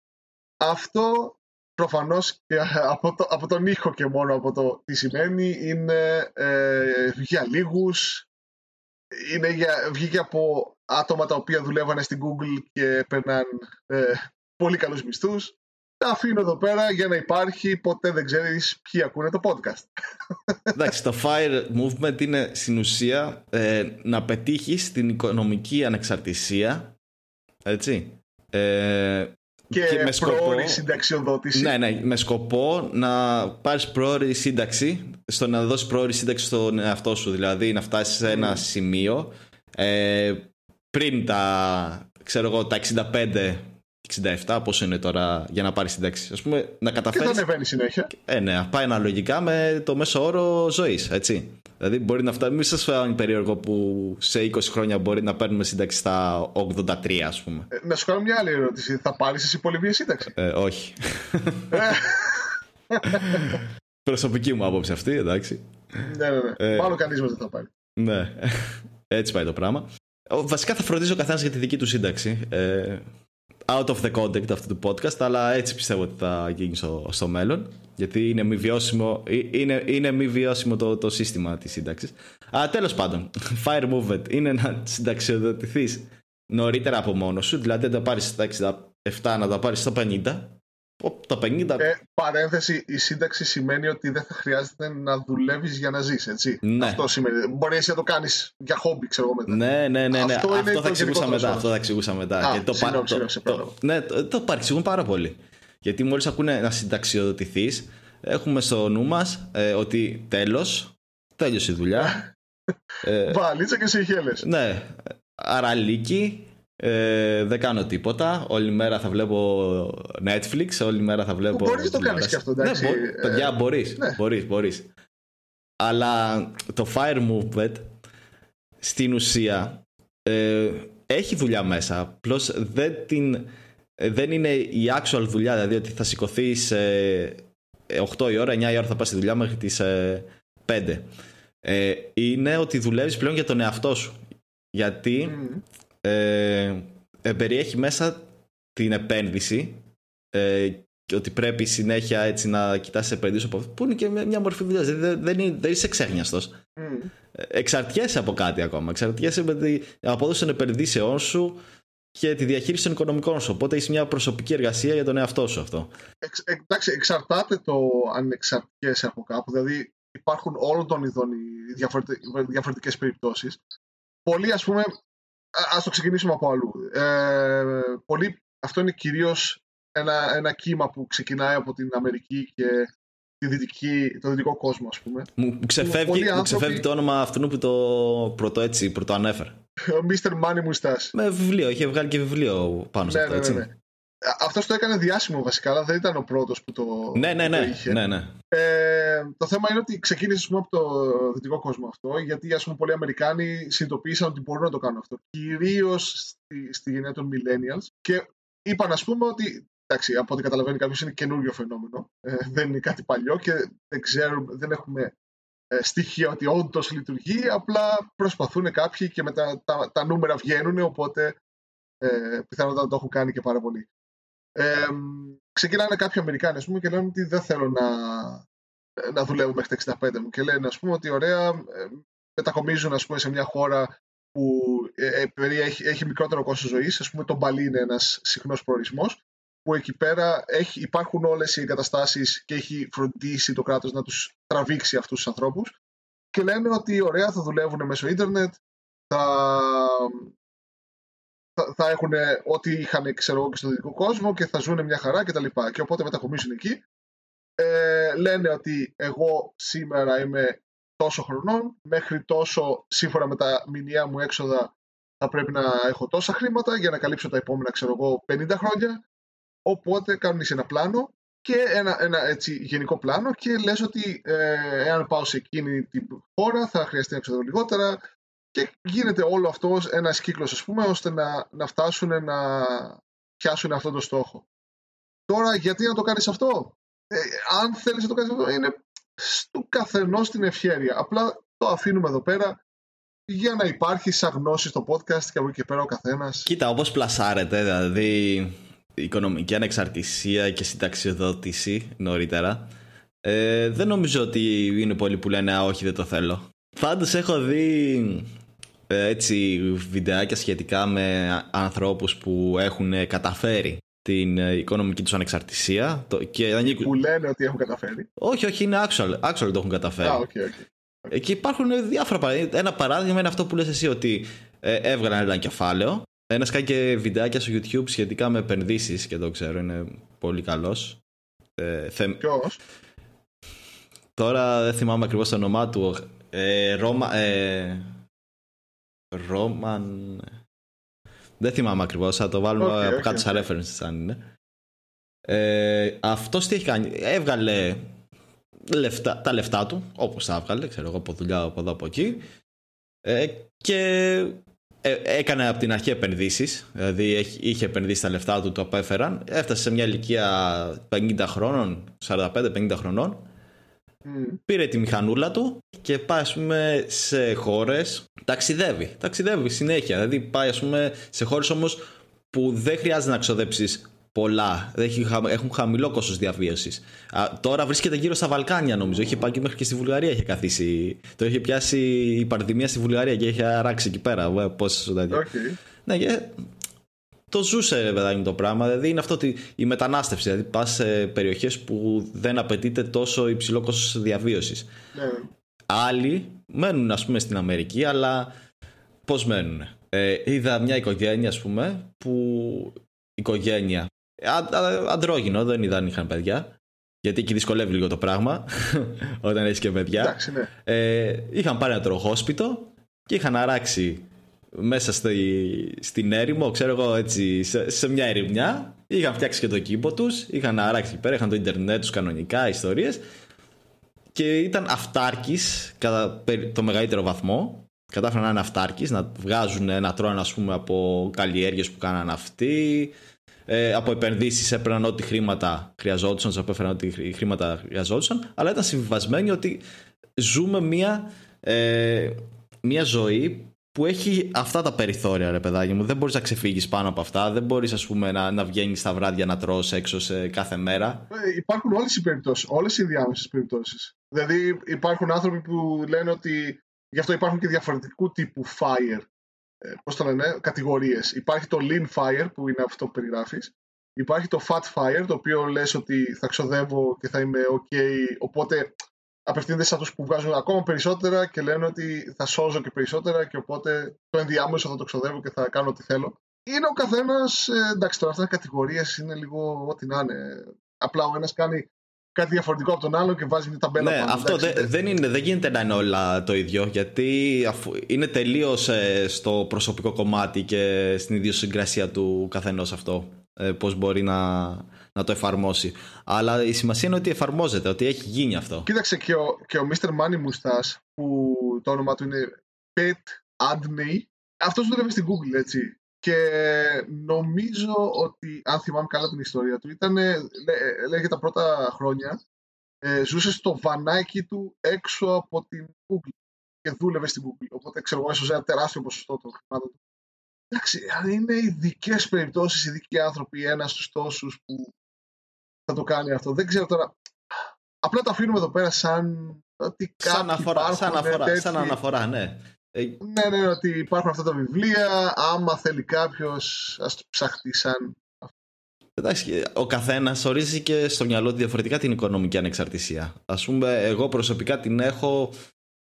Αυτό προφανώς και από, το, από τον ήχο και μόνο από το τι σημαίνει είναι ε, για λίγους, είναι για, βγήκε από άτομα τα οποία δουλεύανε στην Google και παίρναν ε, πολύ καλούς μισθούς τα αφήνω εδώ πέρα για να υπάρχει, ποτέ δεν ξέρεις ποιοι ακούνε το podcast. Εντάξει, το FIRE movement είναι στην ουσία ε, να πετύχεις την οικονομική ανεξαρτησία, έτσι, ε, και, και με σκοπό, πρόορη συνταξιοδότηση. Ναι, ναι, με σκοπό να πάρεις πρόορη σύνταξη, στο να δώσεις πρόορη σύνταξη στον εαυτό σου, δηλαδή να φτάσεις σε ένα σημείο ε, πριν τα, ξέρω εγώ, τα 65 67, πόσο είναι τώρα για να πάρει σύνταξη. Α πούμε, να καταφέρει. Και θα ανεβαίνει συνέχεια. Ε, ναι, πάει αναλογικά με το μέσο όρο ζωής. Έτσι. Δηλαδή, μπορεί να φτάσει. Μην σας φέρει περίεργο που σε 20 χρόνια μπορεί να παίρνουμε σύνταξη στα 83, ας πούμε. Ε, να σου κάνω μια άλλη ερώτηση. Θα πάρεις εσύ πολύ βία σύνταξη; Ε, όχι. Ε. Προσωπική μου άποψη αυτή, εντάξει. Ναι, ναι, ναι. Ε, Μάλλον κανείς μας δεν θα πάρει. Ναι. Έτσι πάει το πράγμα. Βασικά θα φροντίζει ο καθένας για τη δική του σύνταξη. Ε, out of the context αυτού του podcast, αλλά έτσι πιστεύω ότι θα γίνει στο, στο μέλλον. Γιατί είναι μη βιώσιμο, ε, είναι, είναι μη βιώσιμο το, το σύστημα της σύνταξης. Αλλά τέλος πάντων, fire movement είναι να συνταξιοδοτηθείς νωρίτερα από μόνος σου, δηλαδή να τα πάρεις στα 67, να τα πάρεις στα 50 το 50. Ε, παρένθεση, η σύνταξη σημαίνει ότι δεν θα χρειάζεται να δουλεύεις για να ζεις, έτσι. Ναι. Αυτό σημαίνει. Μπορεί εσύ να το κάνεις για χόμπι, ξέρω εγώ μετά. Ναι, ναι, ναι. ναι. Αυτό, αυτό θα εξηγούσα μετά. Αυτό θα εξηγούσα μετά. Α, το, συγνώμη, το, το, το, ναι, το, το παρεξηγούν πάρα πολύ. Γιατί μόλις ακούνε να συνταξιοδοτηθείς, έχουμε στο νου μας ε, ότι τέλος, τέλειωσε η δουλειά. ε, Βαλίτσα και συγχέλε. Ναι. Άρα λύκη, ε, δεν κάνω τίποτα. Όλη μέρα θα βλέπω Netflix, όλη μέρα θα βλέπω. Μπορείς να το κάνεις και αυτό, εντάξει. Ναι, μπο, παιδιά, ε, μπορείς. Ναι. Μπορείς, μπορείς. Αλλά το Fire Movement στην ουσία ε, έχει δουλειά μέσα. Απλώ δεν, ε, δεν είναι η actual δουλειά. Δηλαδή ότι θα σηκωθεί ε, 8 η ώρα, 9 η ώρα θα πας στη δουλειά μέχρι τις 5. Ε, είναι ότι δουλεύεις πλέον για τον εαυτό σου. Γιατί ε, ε, περιέχει μέσα την επένδυση ε, και ότι πρέπει συνέχεια έτσι να κοιτάς επενδύσεις από αυτό που είναι και μια μορφή δουλειά. Δηλαδή δεν, δεν, δεν είσαι ξέχνιαστος. Mm. Εξαρτιέσαι από κάτι ακόμα. Εξαρτιέσαι με την απόδοση των επενδύσεών σου και τη διαχείριση των οικονομικών σου. Οπότε έχει μια προσωπική εργασία για τον εαυτό σου αυτό. Εξ, εντάξει, εξαρτάται το αν εξαρτιέσαι από κάπου. Δηλαδή υπάρχουν όλων των ειδών διαφορετικές περιπτώσεις πολλοί ας πούμε, ας το ξεκινήσουμε από αλλού. Ε, πολλοί, αυτό είναι κυρίως ένα, ένα κύμα που ξεκινάει από την Αμερική και τη δυτική, το δυτικό κόσμο, ας πούμε. Μου ξεφεύγει, μου ξεφεύγει το όνομα αυτού που το πρώτο έτσι, πρώτο ανέφερε. Ο Mr. Money Moustache. Με βιβλίο, είχε βγάλει και βιβλίο πάνω σε Ναι, αυτό, ναι, έτσι. ναι, ναι. Αυτός το έκανε διάσημο βασικά, αλλά δεν ήταν ο πρώτος που το, Ναι, ναι, που το ναι, είχε. ναι, ναι. Ε, το θέμα είναι ότι ξεκίνησε ας πούμε, από το δυτικό κόσμο αυτό, γιατί ας πούμε, πολλοί Αμερικάνοι συνειδητοποίησαν ότι μπορούν να το κάνουν αυτό. Κυρίως στη, στη γενιά των millennials. Και είπαν, ας πούμε, ότι. Εντάξει, από ό,τι καταλαβαίνει κάποιος είναι καινούριο φαινόμενο. Ε, δεν είναι κάτι παλιό και δεν ξέρουμε, δεν έχουμε ε, στοιχεία ότι όντως λειτουργεί. Απλά προσπαθούν κάποιοι και μετά τα, τα νούμερα βγαίνουν, οπότε ε, πιθανότατα το έχουν κάνει και πάρα πολύ. Ε, ξεκινάνε κάποιοι Αμερικάνοι ας πούμε, και λένε ότι δεν θέλω να, να δουλεύω μέχρι τα 65 μου. Και λένε ας πούμε, ότι ωραία, ε, μετακομίζουν ας πούμε, σε μια χώρα που ε, ε, περιέχει, έχει μικρότερο κόστος ζωής. Ας πούμε, το Μπαλί είναι ένας συχνός προορισμός που εκεί πέρα έχει, υπάρχουν όλες οι εγκαταστάσεις και έχει φροντίσει το κράτος να τους τραβήξει αυτούς τους ανθρώπους και λένε ότι ωραία θα δουλεύουν μέσω ίντερνετ, θα, θα, θα έχουν ό,τι είχαν ξέρω, εγώ, και στο δυτικό κόσμο και θα ζουν μια χαρά κτλ. Και, και οπότε μετακομίσουν εκεί. Ε, λένε ότι εγώ σήμερα είμαι τόσο χρονών, μέχρι τόσο σύμφωνα με τα μηνιαία μου έξοδα θα πρέπει να έχω τόσα χρήματα για να καλύψω τα επόμενα ξέρω εγώ 50 χρόνια. Οπότε κάνουν ένα πλάνο και ένα, ένα έτσι, γενικό πλάνο και λες ότι ε, εάν πάω σε εκείνη την χώρα θα χρειαστεί να ξοδεύω λιγότερα και γίνεται όλο αυτό ένας κύκλος ας πούμε ώστε να, να φτάσουν να πιάσουν αυτό το στόχο. Τώρα γιατί να το κάνεις αυτό; Ε, αν θέλεις να το κάνεις αυτό είναι στο καθενός την ευχέρεια. Απλά το αφήνουμε εδώ πέρα για να υπάρχει σαν γνώση στο podcast και από εκεί και πέρα ο καθένας. Κοίτα, όπως πλασάρεται, δηλαδή οικονομική ανεξαρτησία και συνταξιοδότηση νωρίτερα, ε, δεν νομίζω ότι είναι πολλοί που λένε «Α, όχι, δεν το θέλω». Πάντως έχω δει ε, έτσι βιντεάκια σχετικά με ανθρώπους που έχουν καταφέρει την ε, οικονομική τους ανεξαρτησία το, και ανήκουν... Που λένε ότι έχουν καταφέρει. Όχι, όχι, είναι actual, actual το έχουν καταφέρει. Α, OK, OK. Εκεί υπάρχουν διάφορα παραδείγματα. Ένα παράδειγμα είναι αυτό που λες εσύ ότι ε, έβγαλαν ένα κεφάλαιο. Ένα κάνει και βιντεάκια στο YouTube σχετικά με επενδύσεις και το ξέρω, είναι πολύ καλός. Ε, θε... Ποιος; Τώρα δεν θυμάμαι ακριβώς το όνομά του. Ε, Ρώμα. Ε, Ρόμαν. Δεν θυμάμαι ακριβώς, θα το βάλουμε Οκ, από οκ, κάτω σαν OK. reference αν είναι. Ε, Αυτός τι έχει κάνει. Έβγαλε λεφτά, τα λεφτά του, όπως τα έβγαλε, ξέρω εγώ, από δουλειά από εδώ από εκεί. Ε, και ε, έκανε από την αρχή επενδύσεις, δηλαδή έχει- είχε επενδύσει τα λεφτά του, το απέφεραν. Έφτασε σε μια ηλικία 50 χρόνων, 45-50 χρονών. Μμ. Πήρε τη μηχανούλα του και πάει ας πούμε σε χώρες, ταξιδεύει, ταξιδεύει συνέχεια. Δηλαδή πάει ας πούμε σε χώρες όμως που δεν χρειάζεται να ξοδέψεις πολλά, Δεν έχει χα- έχουν χαμηλό κόστος διαβίωσης. Α, τώρα βρίσκεται γύρω στα Βαλκάνια νομίζω, είχε πάει και μέχρι και στη Βουλγαρία είχε καθίσει. Το είχε πιάσει η πανδημία στη Βουλγαρία και είχε αράξει εκεί πέρα. ε, Πώς τέτοιο. Οκ. Ναι, και το ζούσε ρε παιδάκι μου το πράγμα. Δηλαδή είναι αυτό ότι η μετανάστευση. Δηλαδή πας σε περιοχές που δεν απαιτείται τόσο υψηλό κόστος διαβίωσης. Ναι. Άλλοι μένουν, ας πούμε, στην Αμερική, αλλά πώς μένουν. Ε, είδα μια οικογένεια, ας πούμε, που οικογένεια. Α, α, αντρόγυνο, δεν είχαν παιδιά. Γιατί εκεί δυσκολεύει λίγο το πράγμα όταν έχεις και παιδιά. Εντάξει, ναι. Ε, είχαν πάρει ένα τροχόσπιτο και είχαν αράξει μέσα στη, στην έρημο, ξέρω εγώ έτσι, σε, σε μια ερημιά. Είχαν φτιάξει και το κήπο τους, είχαν αράξει εκεί πέρα, είχαν το ίντερνετ τους κανονικά, ιστορίες. Και ήταν αυτάρκης κατά περι- το μεγαλύτερο βαθμό. Κατάφεραν να είναι αυτάρκης, να βγάζουν να τρώνε ας πούμε από καλλιέργειες που κάναν αυτοί. Ε, από επενδύσεις έπαιρναν ό,τι χρήματα χρειαζόντουσαν, τους απέφεραν ό,τι χρη- χρήματα χρειαζόντουσαν. Αλλά ήταν συμβιβασμένοι ότι ζούμε μια, ε, μια ζωή που έχει αυτά τα περιθώρια, ρε παιδάκι μου. Δεν μπορείς να ξεφύγεις πάνω από αυτά. Δεν μπορείς, ας πούμε, να, να βγαίνεις τα βράδια να τρως έξω σε κάθε μέρα. Ε, υπάρχουν όλες οι περιπτώσεις, όλες οι διάμεσες περιπτώσεις. Δηλαδή υπάρχουν άνθρωποι που λένε ότι γι' αυτό υπάρχουν και διαφορετικού τύπου fire. Ε, πώς το λένε, κατηγορίες. Υπάρχει το lean fire που είναι αυτό που περιγράφεις. Υπάρχει το fat fire το οποίο λες ότι θα ξοδεύω και θα είμαι ok οπότε απευθύνεται σε αυτούς που βγάζουν ακόμα περισσότερα και λένε ότι θα σώζω και περισσότερα και οπότε το ενδιάμεσο θα το ξοδεύω και θα κάνω ό,τι θέλω. Είναι ο καθένας, ε, εντάξει, τώρα αυτά κατηγορίες είναι λίγο ό,τι να είναι. Απλά ο ένας κάνει κάτι διαφορετικό από τον άλλο και βάζει μια ταμπέλα ναι, πάνω. Αυτό εντάξει, δεν, είναι, δεν γίνεται να είναι όλα το ίδιο γιατί αφού είναι τελείως ε, στο προσωπικό κομμάτι και στην ιδιοσυγκρασία του καθενός αυτό. Ε, Πώς μπορεί να, να το εφαρμόσει. Αλλά η σημασία είναι ότι εφαρμόζεται, ότι έχει γίνει αυτό. Κοίταξε και ο, και ο Mr. Money Mustache που το όνομα του είναι Pet Adney. Αυτός δούλευε στην Google, έτσι. Και νομίζω ότι, αν θυμάμαι καλά την ιστορία του, ήταν, λέγε τα πρώτα χρόνια, ε, ζούσε στο βανάκι του έξω από την Google και δούλευε στην Google. Οπότε ξέρω εγώ, έσωζε ένα τεράστιο ποσοστό των χρημάτων του. Εντάξει, αν είναι ειδικές περιπτώσεις, ειδικοί άνθρωποι, ένας στους τόσους που θα το κάνει αυτό. Δεν ξέρω τώρα. Απλά το αφήνουμε εδώ πέρα σαν ότι σαν αφορά, σαν, αφορά, σαν αναφορά, ναι. Ε, ναι, ναι, ότι υπάρχουν αυτά τα βιβλία. Άμα θέλει κάποιος, ας το ψαχτεί σαν. Εντάξει, ο καθένας ορίζει και στο μυαλό του διαφορετικά την οικονομική ανεξαρτησία. Α πούμε, εγώ προσωπικά την έχω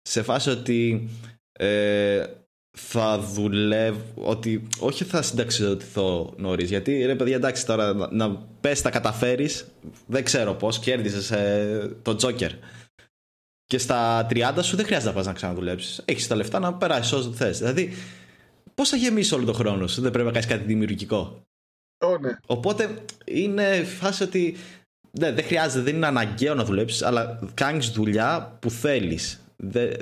σε φάση ότι ε, θα δουλεύω, ότι όχι θα συνταξιδοτηθώ νωρίς. Γιατί ρε παιδιά, εντάξει τώρα να, να πες τα καταφέρεις, δεν ξέρω πώς, κέρδισε ε, το Τζόκερ. Και στα 30 σου δεν χρειάζεται να πας να ξαναδουλέψεις. Έχεις τα λεφτά να περάσεις όσο θες. Δηλαδή, πώς θα γεμίσει όλο τον χρόνο σου, δεν πρέπει να κάνεις κάτι δημιουργικό. Oh, ναι. Οπότε είναι φάση ότι ναι, δεν χρειάζεται, δεν είναι αναγκαίο να δουλέψεις, αλλά κάνεις δουλειά που θέλεις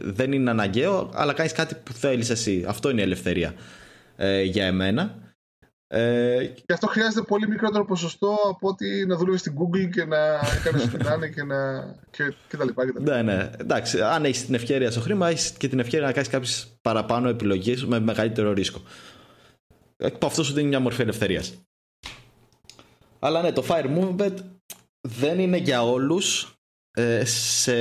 δεν είναι αναγκαίο, αλλά κάνεις κάτι που θέλεις εσύ. Αυτό είναι η ελευθερία ε, για εμένα. Ε, και αυτό χρειάζεται πολύ μικρότερο ποσοστό από ότι να δουλεύεις στην Google και να κάνεις σπινάνε και, να... και, και τα λοιπά. Και τα λοιπά. Ναι, ναι. Εντάξει, αν έχεις την ευκαιρία στο χρήμα, έχεις και την ευκαιρία να κάνεις κάποιες παραπάνω επιλογές με μεγαλύτερο ρίσκο. Αυτό σου δίνει μια μορφή ελευθερίας. Αλλά ναι, το Fire Movement δεν είναι για όλους ε, σε,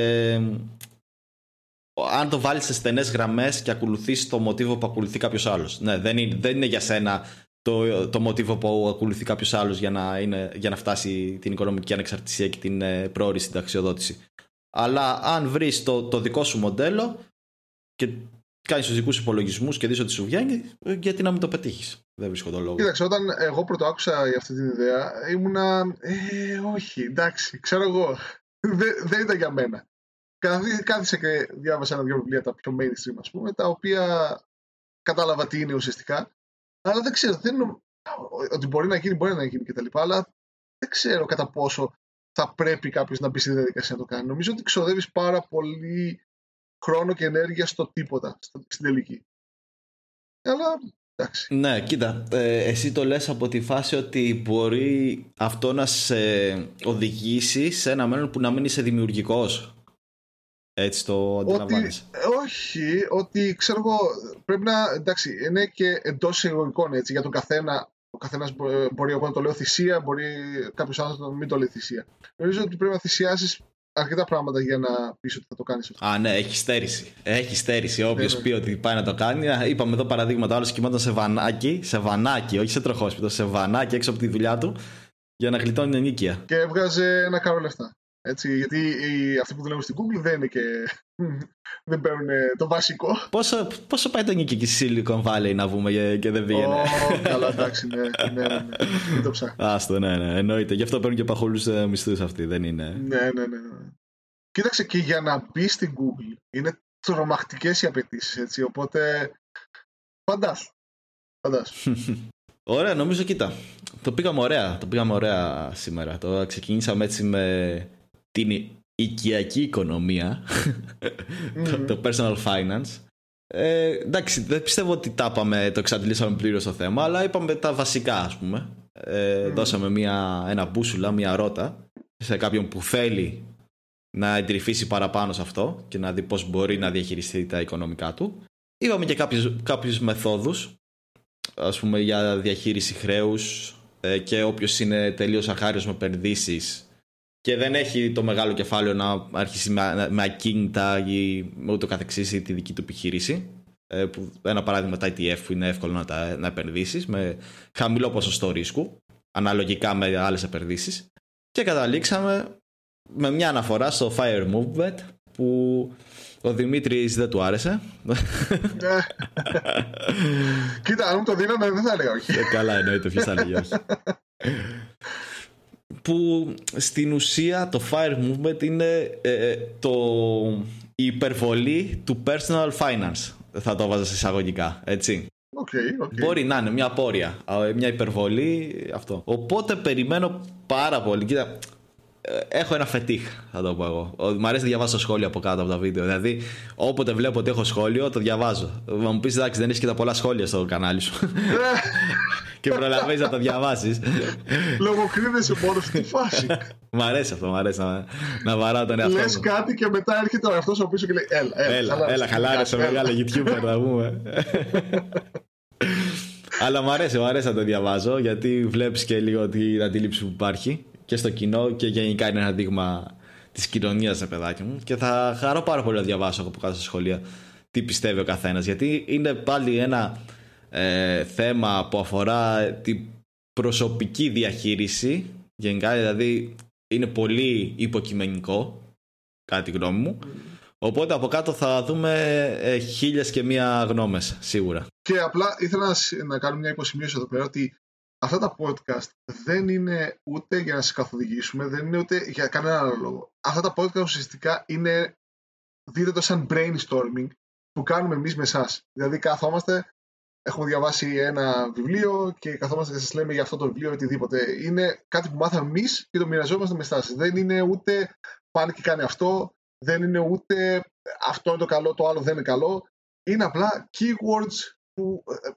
αν το βάλεις σε στενές γραμμές και ακολουθήσει το μοτίβο που ακολουθεί κάποιος άλλος. Ναι, δεν είναι, δεν είναι για σένα το, το μοτίβο που ακολουθεί κάποιος άλλος για, να για να φτάσει την οικονομική ανεξαρτησία και την ε, πρόορη συνταξιοδότηση. Αλλά αν βρεις το, το δικό σου μοντέλο και κάνεις τους δικούς υπολογισμούς και δεις ότι σου βγαίνει, γιατί να μην το πετύχεις; Δεν βρίσκω τον λόγο. Κοίταξε, όταν εγώ πρώτο άκουσα για αυτή την ιδέα, ήμουνα. Ε, όχι, εντάξει, ξέρω εγώ. Δεν, δεν ήταν για μένα κάθισα και διάβασα ένα-δυο βιβλία τα πιο mainstream, ας πούμε, τα οποία κατάλαβα τι είναι ουσιαστικά. Αλλά δεν ξέρω, δεν ότι μπορεί να γίνει, μπορεί να γίνει κτλ. Αλλά δεν ξέρω κατά πόσο θα πρέπει κάποιος να μπει στη διαδικασία να το κάνει. Νομίζω ότι ξοδεύεις πάρα πολύ χρόνο και ενέργεια στο τίποτα, στην τελική. Αλλά εντάξει. Ναι, κοίτα, ε, εσύ το λες από τη φάση ότι μπορεί αυτό να σε οδηγήσει σε ένα μέλλον που να μην είσαι δημιουργικός. Έτσι το αντιλαμβάνεσαι. όχι, ότι ξέρω εγώ, πρέπει να. Εντάξει, είναι και εντός εισαγωγικών έτσι για τον καθένα. Ο καθένας μπορεί εγώ να το λέω θυσία, μπορεί κάποιος άλλος να μην το λέει θυσία. Νομίζω ότι πρέπει να θυσιάσει αρκετά πράγματα για να πεις ότι θα το κάνεις αυτό. Α, ναι, έχει στέρηση. Έχει στέρηση. Όποιος ναι, ναι. πει ότι πάει να το κάνει. Είπαμε εδώ παραδείγματα. Άλλος κοιμόταν σε βανάκι, σε βανάκι, όχι σε τροχόσπιτο, σε βανάκι έξω από τη δουλειά του για να γλιτώνει την ενίκεια. Και έβγαζε ένα κάρο λεφτά. Έτσι, γιατί οι, αυτοί που δουλεύουν στην Google δεν είναι και. δεν παίρνουν το βασικό. Πόσο, πόσο πάει το νίκη εκεί στη Silicon Valley να βούμε και δεν πήγαινε. Oh, καλά, εντάξει, ναι. ναι, ναι, ναι. Δεν το ψάχνω. Άστο, ναι, ναι, εννοείται. Γι' αυτό παίρνουν και παχούλου ε, μισθούς αυτοί, δεν είναι. Ναι, ναι, ναι, ναι. Κοίταξε και για να μπεις στην Google είναι τρομακτικές οι απαιτήσεις, έτσι. Οπότε. Φαντάσου. Φαντάσου. Ωραία, νομίζω, κοίτα. Το πήγαμε ωραία. Το πήγαμε ωραία σήμερα. Το ξεκινήσαμε έτσι με την οικιακή οικονομία, το, personal finance. Ε, εντάξει, δεν πιστεύω ότι τα είπαμε, το εξαντλήσαμε πλήρως το θέμα, αλλά είπαμε τα βασικά, ας πούμε. Ε, Δώσαμε μια, ένα μπούσουλα, μια ρότα σε κάποιον που θέλει να εντρυφήσει παραπάνω σε αυτό και να δει πώς μπορεί να διαχειριστεί τα οικονομικά του. Είπαμε και κάποιους, κάποιους μεθόδους, ας πούμε για διαχείριση χρέους ε, και όποιος είναι τελείως αχάριος με επενδύσεις και δεν έχει το μεγάλο κεφάλαιο να αρχίσει με, με ακίνητα ή με ούτω καθεξής ή τη δική του επιχείρηση. Ε, που ένα παράδειγμα τα ETF που είναι εύκολο να, τα, να επενδύσεις με χαμηλό ποσοστό ρίσκου αναλογικά με άλλες επενδύσεις και καταλήξαμε με μια αναφορά στο Fire Movement που ο Δημήτρης δεν του άρεσε. Ναι. Κοίτα, αν μου το δίνανε δεν θα έλεγα όχι. Ε, καλά εννοείται, ποιος θα έλεγε όχι. που στην ουσία το fire movement είναι ε, ε, το, η υπερβολή του personal finance. Θα το βάζω σε εισαγωγικά, έτσι. Okay, okay. Μπορεί να είναι μια πόρια, μια υπερβολή, αυτό. Οπότε περιμένω πάρα πολύ. Κοίτα, ε, έχω ένα φετίχ, θα το πω εγώ. Μ' αρέσει να διαβάσω σχόλια από κάτω από τα βίντεο. Δηλαδή, όποτε βλέπω ότι έχω σχόλιο, το διαβάζω. Μα μου πεις εντάξει, δεν έχει και τα πολλά σχόλια στο κανάλι σου. και προλαβαίνεις να το διαβάσεις. Λογοκρίνεσαι μόνο στη φάση. μ' αρέσει αυτό, μ' αρέσει να, να βαράω τον εαυτό μου. Λε κάτι και μετά έρχεται ο εαυτός από πίσω και λέει Έλα, έλα, έλα, χαλάρωσε μεγάλο YouTuber να πούμε. Αλλά μου αρέσει, μου αρέσει να το διαβάζω γιατί βλέπεις και λίγο την αντίληψη που υπάρχει και στο κοινό και γενικά είναι ένα δείγμα της κοινωνίας, παιδάκι μου. Και θα χαρώ πάρα πολύ να διαβάσω από κάτω στα σχολεία τι πιστεύει ο καθένας. Γιατί είναι πάλι ένα ε, θέμα που αφορά την προσωπική διαχείριση. Γενικά, δηλαδή, είναι πολύ υποκειμενικό, κατά τη γνώμη μου. Οπότε από κάτω θα δούμε ε, χίλιες και μία γνώμες, σίγουρα. Και απλά ήθελα να, να κάνω μια υποσημείωση εδώ πέρα ότι αυτά τα podcast δεν είναι ούτε για να σε καθοδηγήσουμε, δεν είναι ούτε για κανένα άλλο λόγο. Αυτά τα podcast ουσιαστικά είναι, δείτε το σαν brainstorming που κάνουμε εμείς με εσάς. Δηλαδή καθόμαστε, έχουμε διαβάσει ένα βιβλίο και καθόμαστε και σας λέμε για αυτό το βιβλίο οτιδήποτε. Είναι κάτι που μάθαμε εμείς και το μοιραζόμαστε με εσάς. Δεν είναι ούτε πάνε και κάνει αυτό, δεν είναι ούτε αυτό είναι το καλό, το άλλο δεν είναι καλό. Είναι απλά keywords που ε,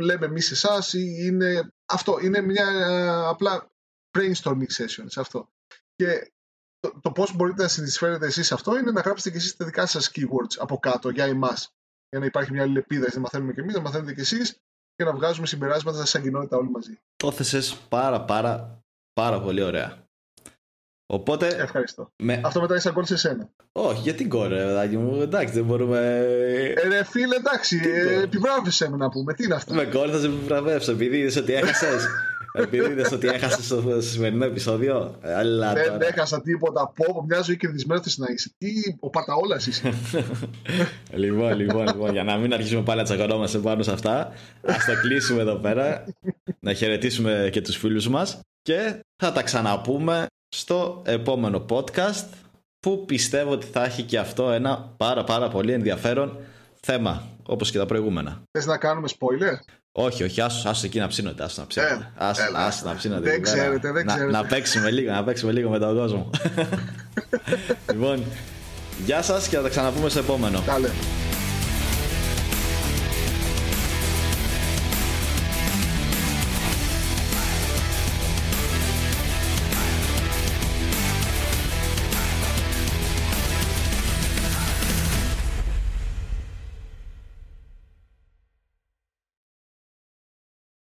λέμε εμείς εσάς είναι αυτό. Είναι μια ε, απλά brainstorming session σε αυτό. Και το, το πώς μπορείτε να συνεισφέρετε εσείς σε αυτό είναι να γράψετε και εσείς τα δικά σας keywords από κάτω για εμάς. Για να υπάρχει μια αλληλεπίδραση, να μαθαίνουμε και εμείς, να μαθαίνετε και εσείς και να βγάζουμε συμπεράσματα σαν κοινότητα όλοι μαζί. Το θέσες πάρα πάρα πάρα πολύ ωραία. Οπότε. Ευχαριστώ. Με... Αυτό μετά είσαι γκολ σε σένα. Όχι, γιατί γκολ, ρε μου. Εντάξει, δεν μπορούμε. Ε, ρε φίλε, εντάξει, ε, επιβράβευσε με να πούμε. Τι είναι αυτό. Με γκολ θα σε επιβραβεύσω επειδή είδες ότι έχασες. Επειδή είδες ότι έχασες στο σημερινό επεισόδιο. Αλλά δεν τώρα... έχασα τίποτα. Πω, μια ζωή κερδισμένος θες να είσαι. Τι, ο Παταόλας είσαι. λοιπόν, λοιπόν, λοιπόν, για να μην αρχίσουμε πάλι να τσακωνόμαστε πάνω σε αυτά, ας το κλείσουμε εδώ πέρα. να χαιρετήσουμε και τους φίλους μας και θα τα ξαναπούμε στο επόμενο podcast που πιστεύω ότι θα έχει και αυτό ένα πάρα πάρα πολύ ενδιαφέρον θέμα όπως και τα προηγούμενα. Θες να κάνουμε spoiler? Όχι, όχι, άσου, άσου εκεί να ψήνονται, άσου να ψήνονται. Άσου, άσου να ψήνονται. Δεν ξέρετε, δεν ξέρετε. Να, να παίξουμε λίγο, να παίξουμε λίγο με τον κόσμο. λοιπόν, γεια σας και θα τα ξαναπούμε στο επόμενο. Κάλε.